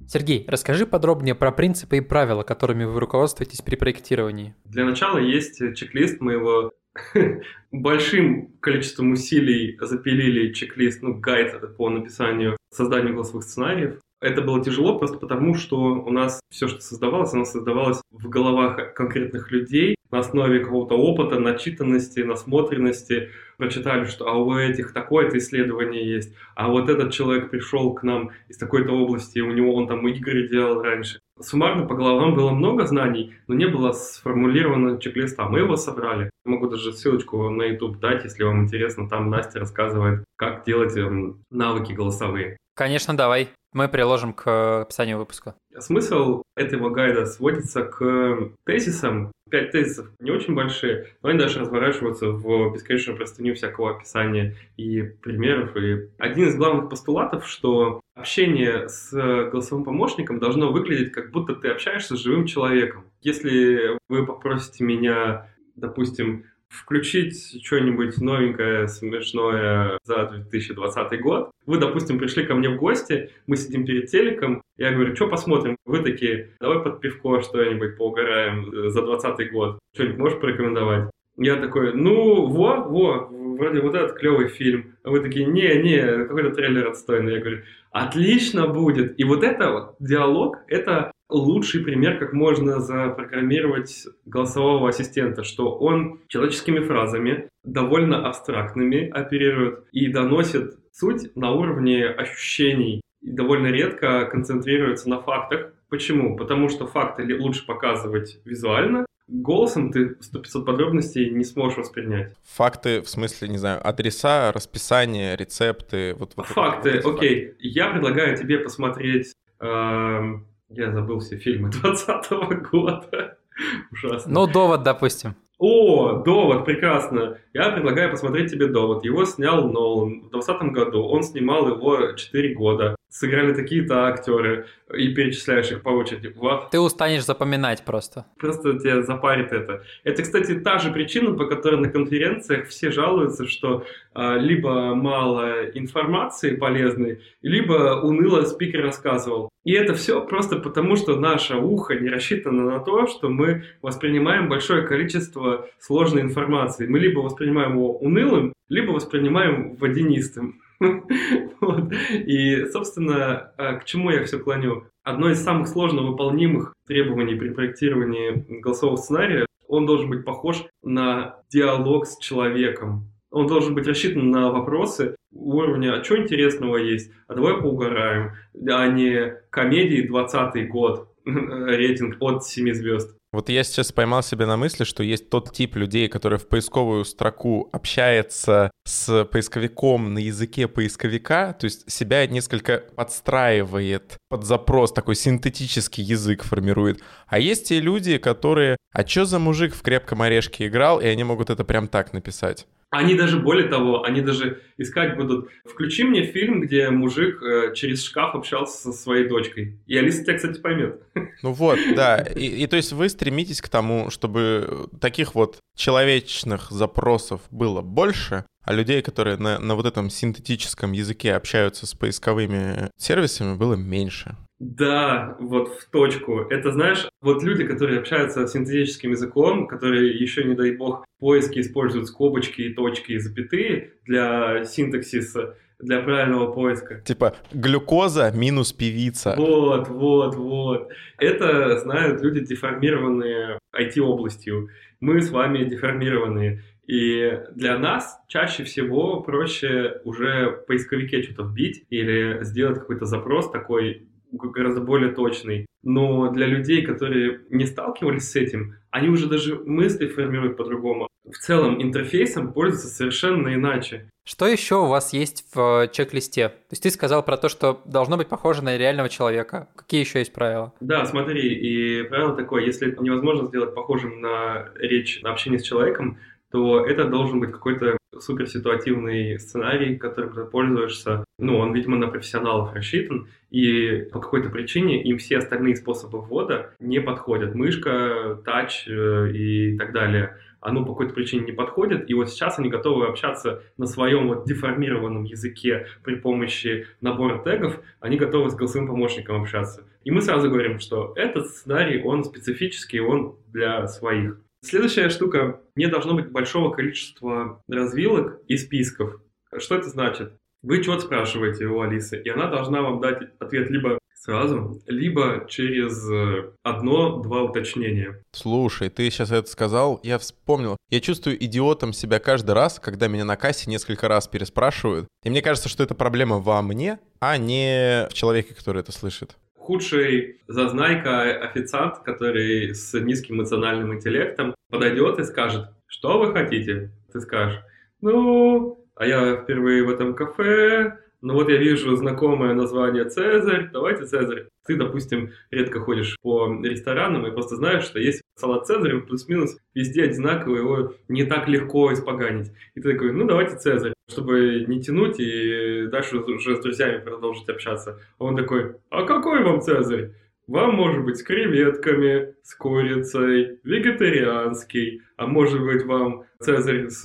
Сергей, расскажи подробнее про принципы и правила, которыми вы руководствуетесь при проектировании. Для начала есть чек-лист, мы его большим количеством усилий запилили чек-лист, ну, гайд по написанию, созданию голосовых сценариев. Это было тяжело просто потому, что у нас все, что создавалось, оно создавалось в головах конкретных людей на основе какого-то опыта, начитанности, насмотренности. Прочитали, что а у этих такое-то исследование есть, а вот этот человек пришел к нам из такой-то области, у него он там игры делал раньше. Суммарно по головам было много знаний, но не было сформулировано чек-листа. Мы его собрали. Могу даже ссылочку на YouTube дать, если вам интересно. Там Настя рассказывает, как делать эм, навыки голосовые. Конечно, давай. Мы приложим к описанию выпуска. Смысл этого гайда сводится к тезисам. Пять тезисов не очень большие, но они даже разворачиваются в бесконечную простыню всякого описания и примеров. И один из главных постулатов, что общение с голосовым помощником должно выглядеть, как будто ты общаешься с живым человеком. Если вы попросите меня, допустим, включить что-нибудь новенькое, смешное за 2020 год. Вы, допустим, пришли ко мне в гости, мы сидим перед телеком, я говорю, что посмотрим? Вы такие, давай под пивко что-нибудь поугараем за 2020 год. Что-нибудь можешь порекомендовать? Я такой, ну, во, во, вроде вот этот клевый фильм. А вы такие, не, не, какой-то трейлер отстойный. Я говорю, отлично будет. И вот это вот диалог, это лучший пример, как можно запрограммировать голосового ассистента, что он человеческими фразами, довольно абстрактными оперирует и доносит суть на уровне ощущений. И довольно редко концентрируется на фактах. Почему? Потому что факты лучше показывать визуально, голосом ты 100-500 подробностей не сможешь воспринять. Факты, в смысле, не знаю, адреса, расписание, рецепты. Вот, вот факты, это, вот окей. Факты. Я предлагаю тебе посмотреть э, я забыл все фильмы 20 года. Ужасно. Ну, довод, допустим. О, «Довод», прекрасно. Я предлагаю посмотреть тебе «Довод». Его снял Нолан в 2020 году. Он снимал его 4 года. Сыграли такие-то актеры и перечисляешь их по очереди. Вау. Ты устанешь запоминать просто. Просто тебя запарит это. Это, кстати, та же причина, по которой на конференциях все жалуются, что а, либо мало информации полезной, либо уныло спикер рассказывал. И это все просто потому, что наше ухо не рассчитано на то, что мы воспринимаем большое количество сложной информации. Мы либо воспринимаем его унылым, либо воспринимаем водянистым. вот. И, собственно, а, к чему я все клоню? Одно из самых сложно выполнимых требований при проектировании голосового сценария, он должен быть похож на диалог с человеком. Он должен быть рассчитан на вопросы уровня «А что интересного есть? А давай поугараем», а не комедии 20 год, рейтинг от 7 звезд. Вот я сейчас поймал себя на мысли, что есть тот тип людей, который в поисковую строку общается с поисковиком на языке поисковика, то есть себя несколько подстраивает под запрос, такой синтетический язык формирует. А есть те люди, которые «А чё за мужик в крепком орешке играл?» и они могут это прям так написать. Они даже, более того, они даже искать будут. Включи мне фильм, где мужик э, через шкаф общался со своей дочкой. И Алиса тебя, кстати, поймет. Ну вот, да. И, и то есть вы стремитесь к тому, чтобы таких вот человечных запросов было больше, а людей, которые на, на вот этом синтетическом языке общаются с поисковыми сервисами, было меньше. Да, вот в точку. Это, знаешь, вот люди, которые общаются с синтетическим языком, которые еще, не дай бог, в поиске используют скобочки и точки и запятые для синтаксиса, для правильного поиска. Типа глюкоза минус певица. Вот, вот, вот. Это знают люди, деформированные IT-областью. Мы с вами деформированные. И для нас чаще всего проще уже в поисковике что-то вбить или сделать какой-то запрос такой гораздо более точный. Но для людей, которые не сталкивались с этим, они уже даже мысли формируют по-другому. В целом интерфейсом пользуются совершенно иначе. Что еще у вас есть в э, чек-листе? То есть ты сказал про то, что должно быть похоже на реального человека. Какие еще есть правила? Да, смотри, и правило такое, если невозможно сделать похожим на речь, на общение с человеком, то это должен быть какой-то суперситуативный сценарий, которым ты пользуешься. Ну, он, видимо, на профессионалов рассчитан, и по какой-то причине им все остальные способы ввода не подходят. Мышка, тач э, и так далее. Оно по какой-то причине не подходит, и вот сейчас они готовы общаться на своем вот деформированном языке при помощи набора тегов, они готовы с голосовым помощником общаться. И мы сразу говорим, что этот сценарий, он специфический, он для своих. Следующая штука. Не должно быть большого количества развилок и списков. Что это значит? Вы что-то спрашиваете у Алисы, и она должна вам дать ответ либо сразу, либо через э, одно-два уточнения. Слушай, ты сейчас это сказал, я вспомнил. Я чувствую идиотом себя каждый раз, когда меня на кассе несколько раз переспрашивают. И мне кажется, что это проблема во мне, а не в человеке, который это слышит худший зазнайка официант, который с низким эмоциональным интеллектом подойдет и скажет, что вы хотите? Ты скажешь, ну, а я впервые в этом кафе, ну вот я вижу знакомое название Цезарь, давайте Цезарь. Ты, допустим, редко ходишь по ресторанам и просто знаешь, что есть салат Цезарь, плюс-минус везде одинаковый, его не так легко испоганить. И ты такой, ну давайте Цезарь, чтобы не тянуть и дальше уже с друзьями продолжить общаться. А он такой, а какой вам Цезарь? Вам может быть с креветками, с курицей, вегетарианский, а может быть вам Цезарь с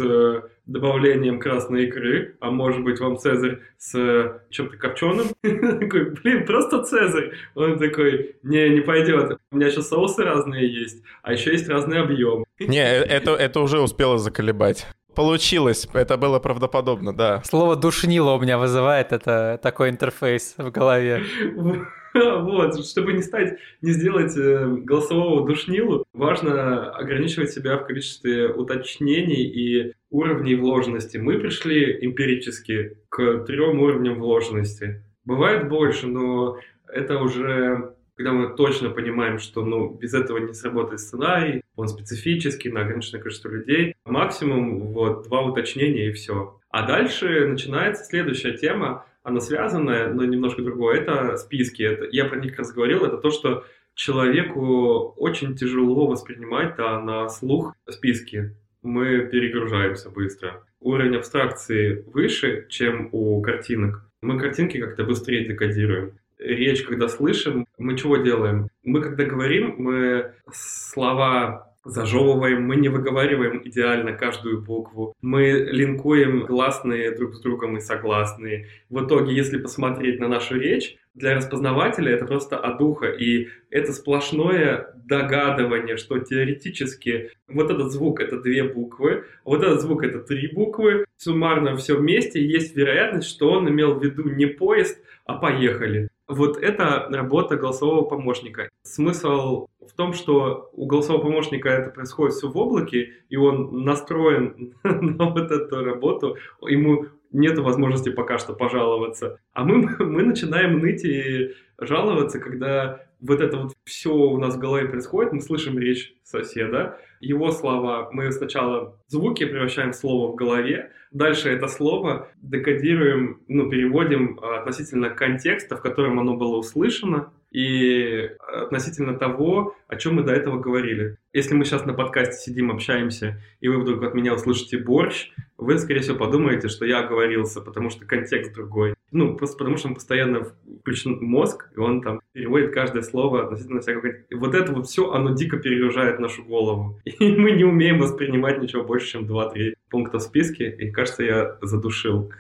добавлением красной икры, а может быть вам Цезарь с э, чем-то копченым. такой, блин, просто Цезарь. Он такой, не, не пойдет. У меня еще соусы разные есть, а еще есть разный объем. Не, э, это, это уже успело заколебать. Получилось, это было правдоподобно, да. Слово «душнило» у меня вызывает это такой интерфейс в голове. Вот, чтобы не стать, не сделать э, голосового душнилу, важно ограничивать себя в количестве уточнений и уровней вложенности. Мы пришли эмпирически к трем уровням вложенности. Бывает больше, но это уже когда мы точно понимаем, что ну, без этого не сработает сценарий, он специфический, на ограниченное количество людей. Максимум вот два уточнения и все. А дальше начинается следующая тема, она связанная, но немножко другое. Это списки. Это, я про них как раз говорил. Это то, что человеку очень тяжело воспринимать да, на слух списки. Мы перегружаемся быстро. Уровень абстракции выше, чем у картинок. Мы картинки как-то быстрее декодируем. Речь, когда слышим, мы чего делаем? Мы, когда говорим, мы слова зажевываем, мы не выговариваем идеально каждую букву, мы линкуем гласные друг с другом и согласные. В итоге, если посмотреть на нашу речь, для распознавателя это просто одуха, и это сплошное догадывание, что теоретически вот этот звук это две буквы, вот этот звук это три буквы, суммарно все вместе, есть вероятность, что он имел в виду не поезд, а поехали. Вот это работа голосового помощника. Смысл в том, что у голосового помощника это происходит все в облаке, и он настроен на вот эту работу, ему нет возможности пока что пожаловаться. А мы, мы начинаем ныть и жаловаться, когда вот это вот все у нас в голове происходит, мы слышим речь соседа, его слова, мы сначала звуки превращаем в слово в голове, дальше это слово декодируем, ну, переводим а, относительно контекста, в котором оно было услышано, и относительно того, о чем мы до этого говорили. Если мы сейчас на подкасте сидим, общаемся, и вы вдруг от меня услышите борщ, вы, скорее всего, подумаете, что я оговорился, потому что контекст другой. Ну, просто потому что он постоянно включен мозг, и он там переводит каждое слово относительно всякого... Вот это вот все, оно дико перегружает нашу голову. И мы не умеем воспринимать ничего больше, чем 2-3 пункта в списке, и кажется, я задушил.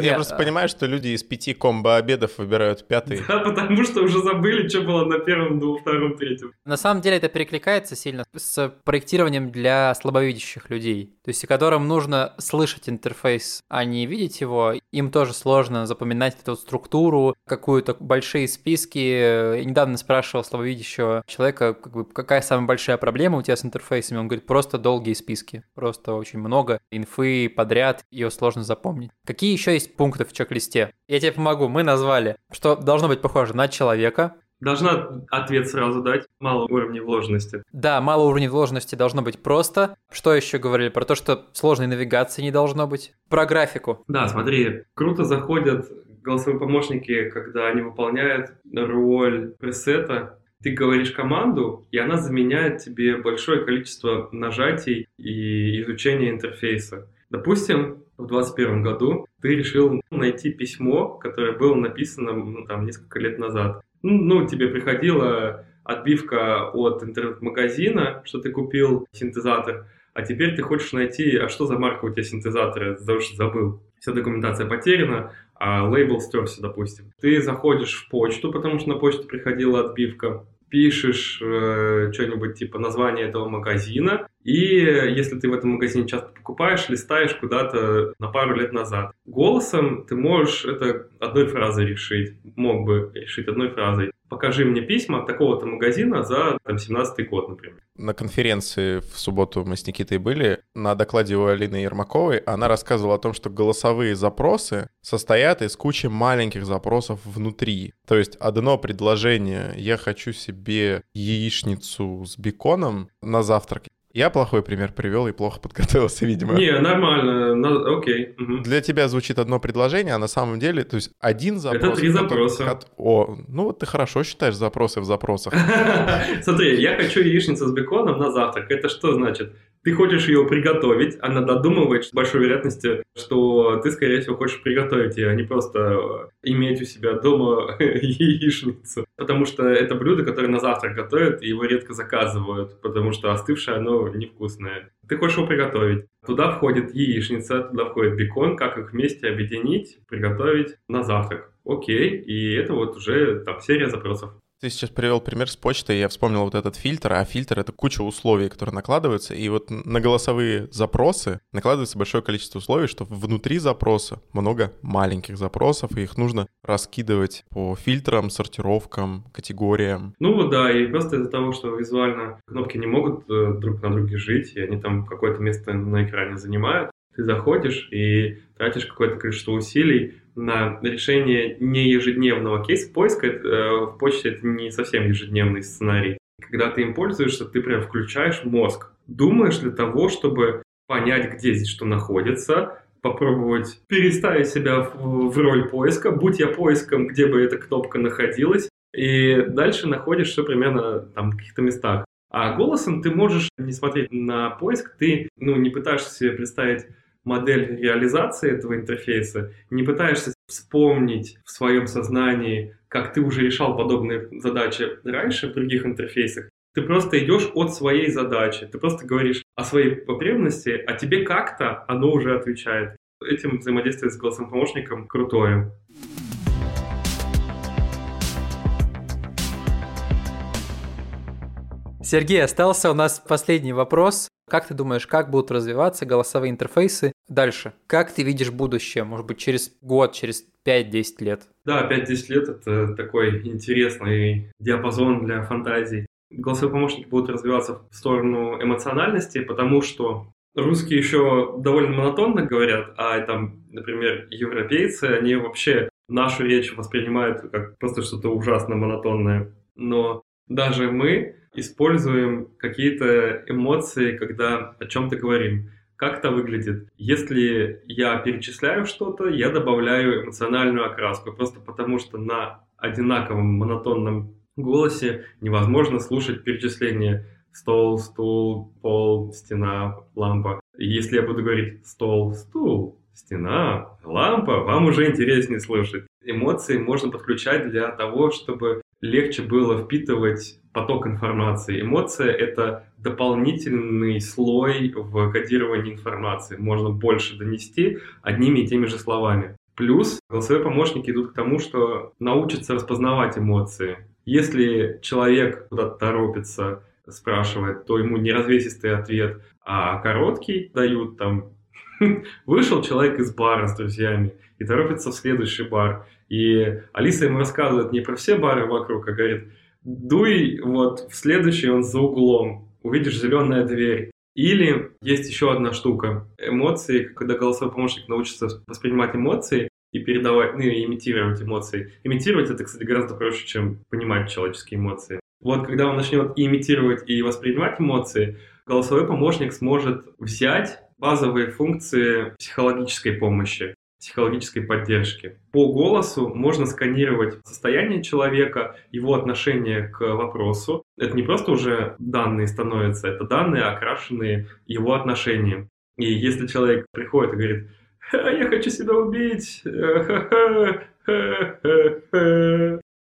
Я просто понимаю, что люди из пяти комбо-обедов выбирают пятый. Да, потому что уже забыли, что было на первом, двум, втором, третьем. На самом деле это перекликается сильно с проектированием для слабовидящих людей. То есть, которым нужно слышать интерфейс, а не видеть его. Им тоже сложно запоминать эту структуру, какую-то большие списки. Я недавно спрашивал слабовидящего человека, как бы, какая самая большая проблема у тебя с интерфейсами. Он говорит, просто долгие списки. Просто очень много инфы подряд, ее сложно запомнить. Какие еще есть пункты в чек-листе? Я тебе помогу. Мы назвали, что должно быть похоже на человека, Должна ответ сразу дать. Мало уровней вложенности. Да, мало уровней вложенности должно быть просто. Что еще говорили? Про то, что сложной навигации не должно быть. Про графику. Да, смотри, круто заходят голосовые помощники, когда они выполняют роль пресета. Ты говоришь команду, и она заменяет тебе большое количество нажатий и изучения интерфейса. Допустим, в 2021 году ты решил найти письмо, которое было написано ну, там несколько лет назад. Ну, ну, тебе приходила отбивка от интернет-магазина, что ты купил синтезатор, а теперь ты хочешь найти, а что за марка у тебя синтезатора, потому что забыл. Вся документация потеряна, а лейбл стерся, допустим. Ты заходишь в почту, потому что на почту приходила отбивка, пишешь э, что-нибудь типа название этого магазина, и если ты в этом магазине часто покупаешь, листаешь куда-то на пару лет назад. Голосом ты можешь это одной фразой решить, мог бы решить одной фразой. Покажи мне письма такого-то магазина за там, 17 год, например. На конференции в субботу мы с Никитой были. На докладе у Алины Ермаковой она рассказывала о том, что голосовые запросы состоят из кучи маленьких запросов внутри. То есть одно предложение «я хочу себе яичницу с беконом на завтрак» Я плохой пример привел и плохо подготовился, видимо. Не, нормально, на, окей. Угу. Для тебя звучит одно предложение, а на самом деле, то есть один запрос... Это три запроса. От, о, ну вот ты хорошо считаешь запросы в запросах. Смотри, я хочу яичницу с беконом на завтрак. Это что значит? Ты хочешь ее приготовить, она додумывает с большой вероятностью, что ты, скорее всего, хочешь приготовить ее, а не просто иметь у себя дома яичницу. Потому что это блюдо, которое на завтрак готовят, и его редко заказывают, потому что остывшее оно невкусное. Ты хочешь его приготовить. Туда входит яичница, туда входит бекон, как их вместе объединить, приготовить на завтрак. Окей, и это вот уже там серия запросов. Ты сейчас привел пример с почтой, я вспомнил вот этот фильтр, а фильтр — это куча условий, которые накладываются, и вот на голосовые запросы накладывается большое количество условий, что внутри запроса много маленьких запросов, и их нужно раскидывать по фильтрам, сортировкам, категориям. Ну да, и просто из-за того, что визуально кнопки не могут э, друг на друге жить, и они там какое-то место на экране занимают, ты заходишь и тратишь какое-то количество усилий на решение не ежедневного кейса поиска. Э, в почте это не совсем ежедневный сценарий. Когда ты им пользуешься, ты прям включаешь мозг. Думаешь для того, чтобы понять, где здесь что находится, попробовать переставить себя в, в роль поиска, будь я поиском, где бы эта кнопка находилась, и дальше находишь все примерно там в каких-то местах. А голосом ты можешь не смотреть на поиск, ты ну, не пытаешься себе представить модель реализации этого интерфейса, не пытаешься вспомнить в своем сознании, как ты уже решал подобные задачи раньше в других интерфейсах. Ты просто идешь от своей задачи, ты просто говоришь о своей потребности, а тебе как-то оно уже отвечает. Этим взаимодействие с голосом помощником крутое. Сергей, остался у нас последний вопрос. Как ты думаешь, как будут развиваться голосовые интерфейсы дальше? Как ты видишь будущее? Может быть, через год, через 5-10 лет? Да, 5-10 лет – это такой интересный диапазон для фантазий. Голосовые помощники будут развиваться в сторону эмоциональности, потому что русские еще довольно монотонно говорят, а там, например, европейцы, они вообще нашу речь воспринимают как просто что-то ужасно монотонное. Но даже мы используем какие-то эмоции, когда о чем-то говорим. Как это выглядит? Если я перечисляю что-то, я добавляю эмоциональную окраску, просто потому что на одинаковом монотонном голосе невозможно слушать перечисление стол, стул, пол, стена, лампа. если я буду говорить стол, стул, стена, лампа, вам уже интереснее слушать. Эмоции можно подключать для того, чтобы легче было впитывать поток информации. Эмоция — это дополнительный слой в кодировании информации. Можно больше донести одними и теми же словами. Плюс голосовые помощники идут к тому, что научатся распознавать эмоции. Если человек куда-то торопится, спрашивает, то ему не развесистый ответ, а короткий дают там Вышел человек из бара с друзьями и торопится в следующий бар. И Алиса ему рассказывает не про все бары вокруг, а говорит, дуй вот в следующий, он за углом, увидишь зеленая дверь. Или есть еще одна штука. Эмоции, когда голосовой помощник научится воспринимать эмоции и передавать, ну, и имитировать эмоции. Имитировать это, кстати, гораздо проще, чем понимать человеческие эмоции. Вот когда он начнет и имитировать, и воспринимать эмоции, голосовой помощник сможет взять базовые функции психологической помощи, психологической поддержки. По голосу можно сканировать состояние человека, его отношение к вопросу. Это не просто уже данные становятся, это данные, окрашенные его отношением. И если человек приходит и говорит, я хочу себя убить,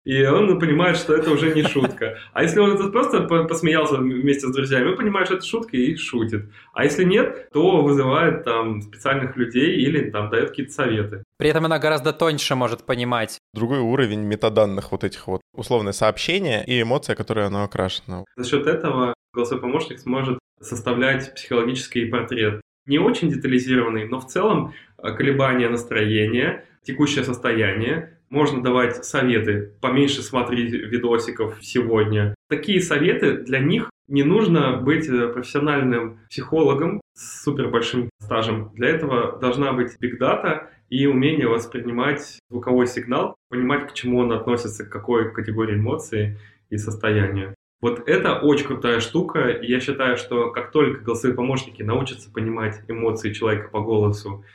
и он понимает, что это уже не шутка. А если он это просто посмеялся вместе с друзьями, он понимает, что это шутка и шутит. А если нет, то вызывает там специальных людей или там дает какие-то советы. При этом она гораздо тоньше может понимать. Другой уровень метаданных вот этих вот условное сообщения и эмоция, которой оно окрашено. За счет этого голосовой помощник сможет составлять психологический портрет. Не очень детализированный, но в целом э, колебания настроения, текущее состояние, можно давать советы. Поменьше смотри видосиков сегодня. Такие советы для них не нужно быть э, профессиональным психологом с супер большим стажем. Для этого должна быть бигдата и умение воспринимать звуковой сигнал, понимать, к чему он относится, к какой категории эмоций и состояния. Вот это очень крутая штука, я считаю, что как только голосовые помощники научатся понимать эмоции человека по голосу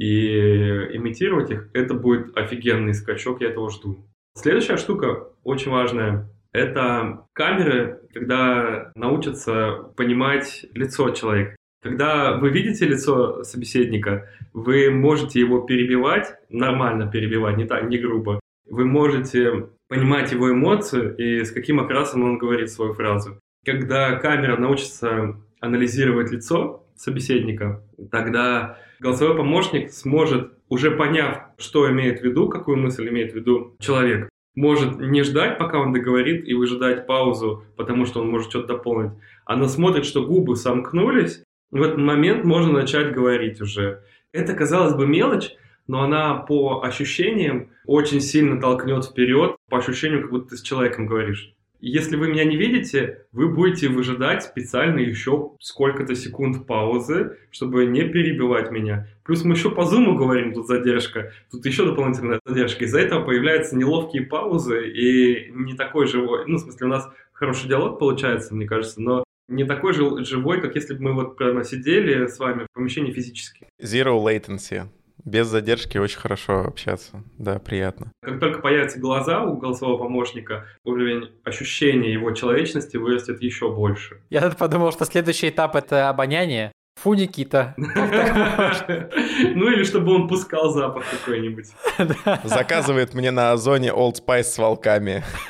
и имитировать их, это будет офигенный скачок, я этого жду. Следующая штука, очень важная, это камеры, когда научатся понимать лицо человека. Когда вы видите лицо собеседника, вы можете его перебивать, нормально перебивать, не так, не грубо. Вы можете понимать его эмоцию и с каким окрасом он говорит свою фразу. Когда камера научится анализировать лицо собеседника, тогда голосовой помощник сможет, уже поняв, что имеет в виду, какую мысль имеет в виду человек, может не ждать, пока он договорит, и выжидать паузу, потому что он может что-то дополнить. Она смотрит, что губы сомкнулись, и в этот момент можно начать говорить уже. Это, казалось бы, мелочь, но она по ощущениям очень сильно толкнет вперед, по ощущению, как будто ты с человеком говоришь. Если вы меня не видите, вы будете выжидать специально еще сколько-то секунд паузы, чтобы не перебивать меня. Плюс мы еще по зуму говорим, тут задержка, тут еще дополнительная задержка. Из-за этого появляются неловкие паузы и не такой живой. Ну, в смысле, у нас хороший диалог получается, мне кажется, но не такой же живой, как если бы мы вот прямо сидели с вами в помещении физически. Zero latency Без задержки очень хорошо общаться. Да, приятно. Как только появятся глаза у голосового помощника, уровень ощущения его человечности вырастет еще больше. Я тут подумал, что следующий этап это обоняние. Фу, Никита. Ну или чтобы он пускал запах какой-нибудь. Заказывает мне на Озоне Old Spice с волками,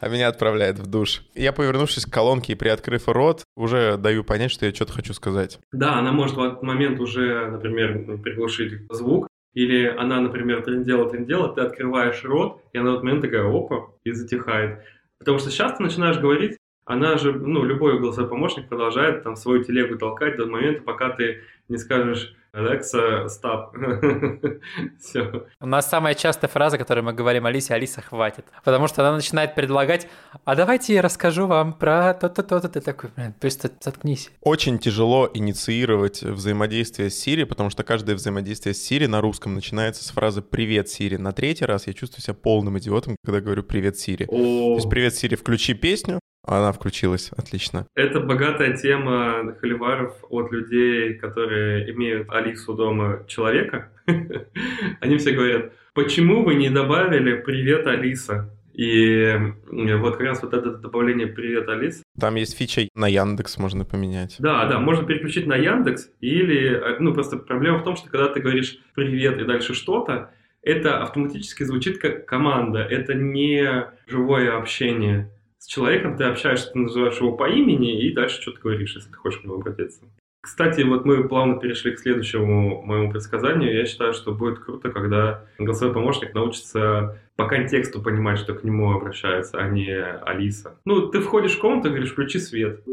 а меня отправляет в душ. Я, повернувшись к колонке и приоткрыв рот, уже даю понять, что я что-то хочу сказать. Да, она может в этот момент уже, например, приглушить звук, или она, например, трендела, трендела, ты открываешь рот, и она в этот момент такая опа, и затихает. Потому что сейчас ты начинаешь говорить, она же, ну, любой голосовой помощник продолжает там свою телегу толкать до момента, пока ты не скажешь Alexa, стоп. Все. У нас самая частая фраза, которую мы говорим Алисе, Алиса, хватит. Потому что она начинает предлагать, а давайте я расскажу вам про то-то, то-то. Ты такой, блин, то есть заткнись. Очень тяжело инициировать взаимодействие с Siri, потому что каждое взаимодействие с Siri на русском начинается с фразы «Привет, Siri». На третий раз я чувствую себя полным идиотом, когда говорю «Привет, Siri». То есть «Привет, Siri, включи песню», она включилась, отлично. Это богатая тема холиваров от людей, которые имеют Алису дома человека. Они все говорят, почему вы не добавили «Привет, Алиса»? И вот как раз вот это добавление «Привет, Алис». Там есть фича на Яндекс можно поменять. Да, да, можно переключить на Яндекс или, ну, просто проблема в том, что когда ты говоришь «Привет» и дальше что-то, это автоматически звучит как команда, это не живое общение с человеком ты общаешься, ты называешь его по имени и дальше что-то говоришь, если ты хочешь к нему обратиться. Кстати, вот мы плавно перешли к следующему моему предсказанию. Я считаю, что будет круто, когда голосовой помощник научится по контексту понимать, что к нему обращается, а не Алиса. Ну, ты входишь в комнату и говоришь, включи свет.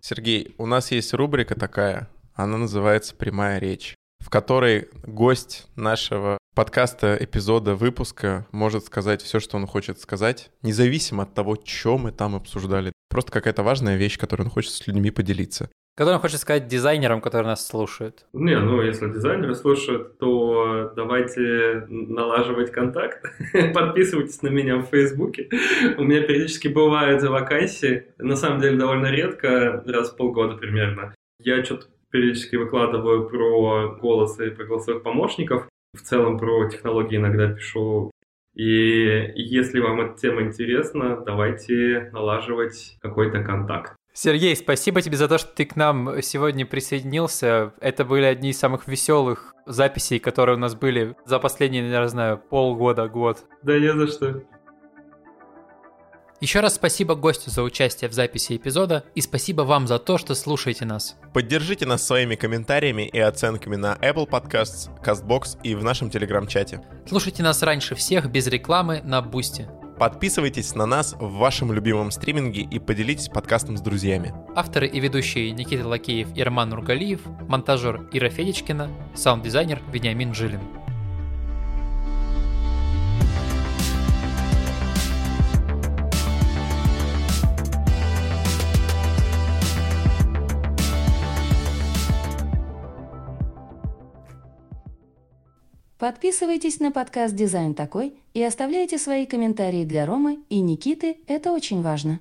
Сергей, у нас есть рубрика такая, она называется «Прямая речь», в которой гость нашего подкаста, эпизода, выпуска может сказать все, что он хочет сказать, независимо от того, что мы там обсуждали. Просто какая-то важная вещь, которую он хочет с людьми поделиться. Который он хочет сказать дизайнерам, которые нас слушают. Не, ну если дизайнеры слушают, то давайте налаживать контакт. Подписывайтесь на меня в Фейсбуке. У меня периодически бывают вакансии. На самом деле довольно редко, раз в полгода примерно. Я что-то периодически выкладываю про голосы и про голосовых помощников в целом про технологии иногда пишу. И если вам эта тема интересна, давайте налаживать какой-то контакт. Сергей, спасибо тебе за то, что ты к нам сегодня присоединился. Это были одни из самых веселых записей, которые у нас были за последние, я не знаю, полгода, год. Да не за что. Еще раз спасибо гостю за участие в записи эпизода и спасибо вам за то, что слушаете нас. Поддержите нас своими комментариями и оценками на Apple Podcasts, CastBox и в нашем телеграм-чате. Слушайте нас раньше всех без рекламы на Boosty. Подписывайтесь на нас в вашем любимом стриминге и поделитесь подкастом с друзьями. Авторы и ведущие Никита Лакеев и Роман Нургалиев, монтажер Ира Федичкина, саунд-дизайнер Вениамин Жилин. Подписывайтесь на подкаст «Дизайн такой» и оставляйте свои комментарии для Ромы и Никиты, это очень важно.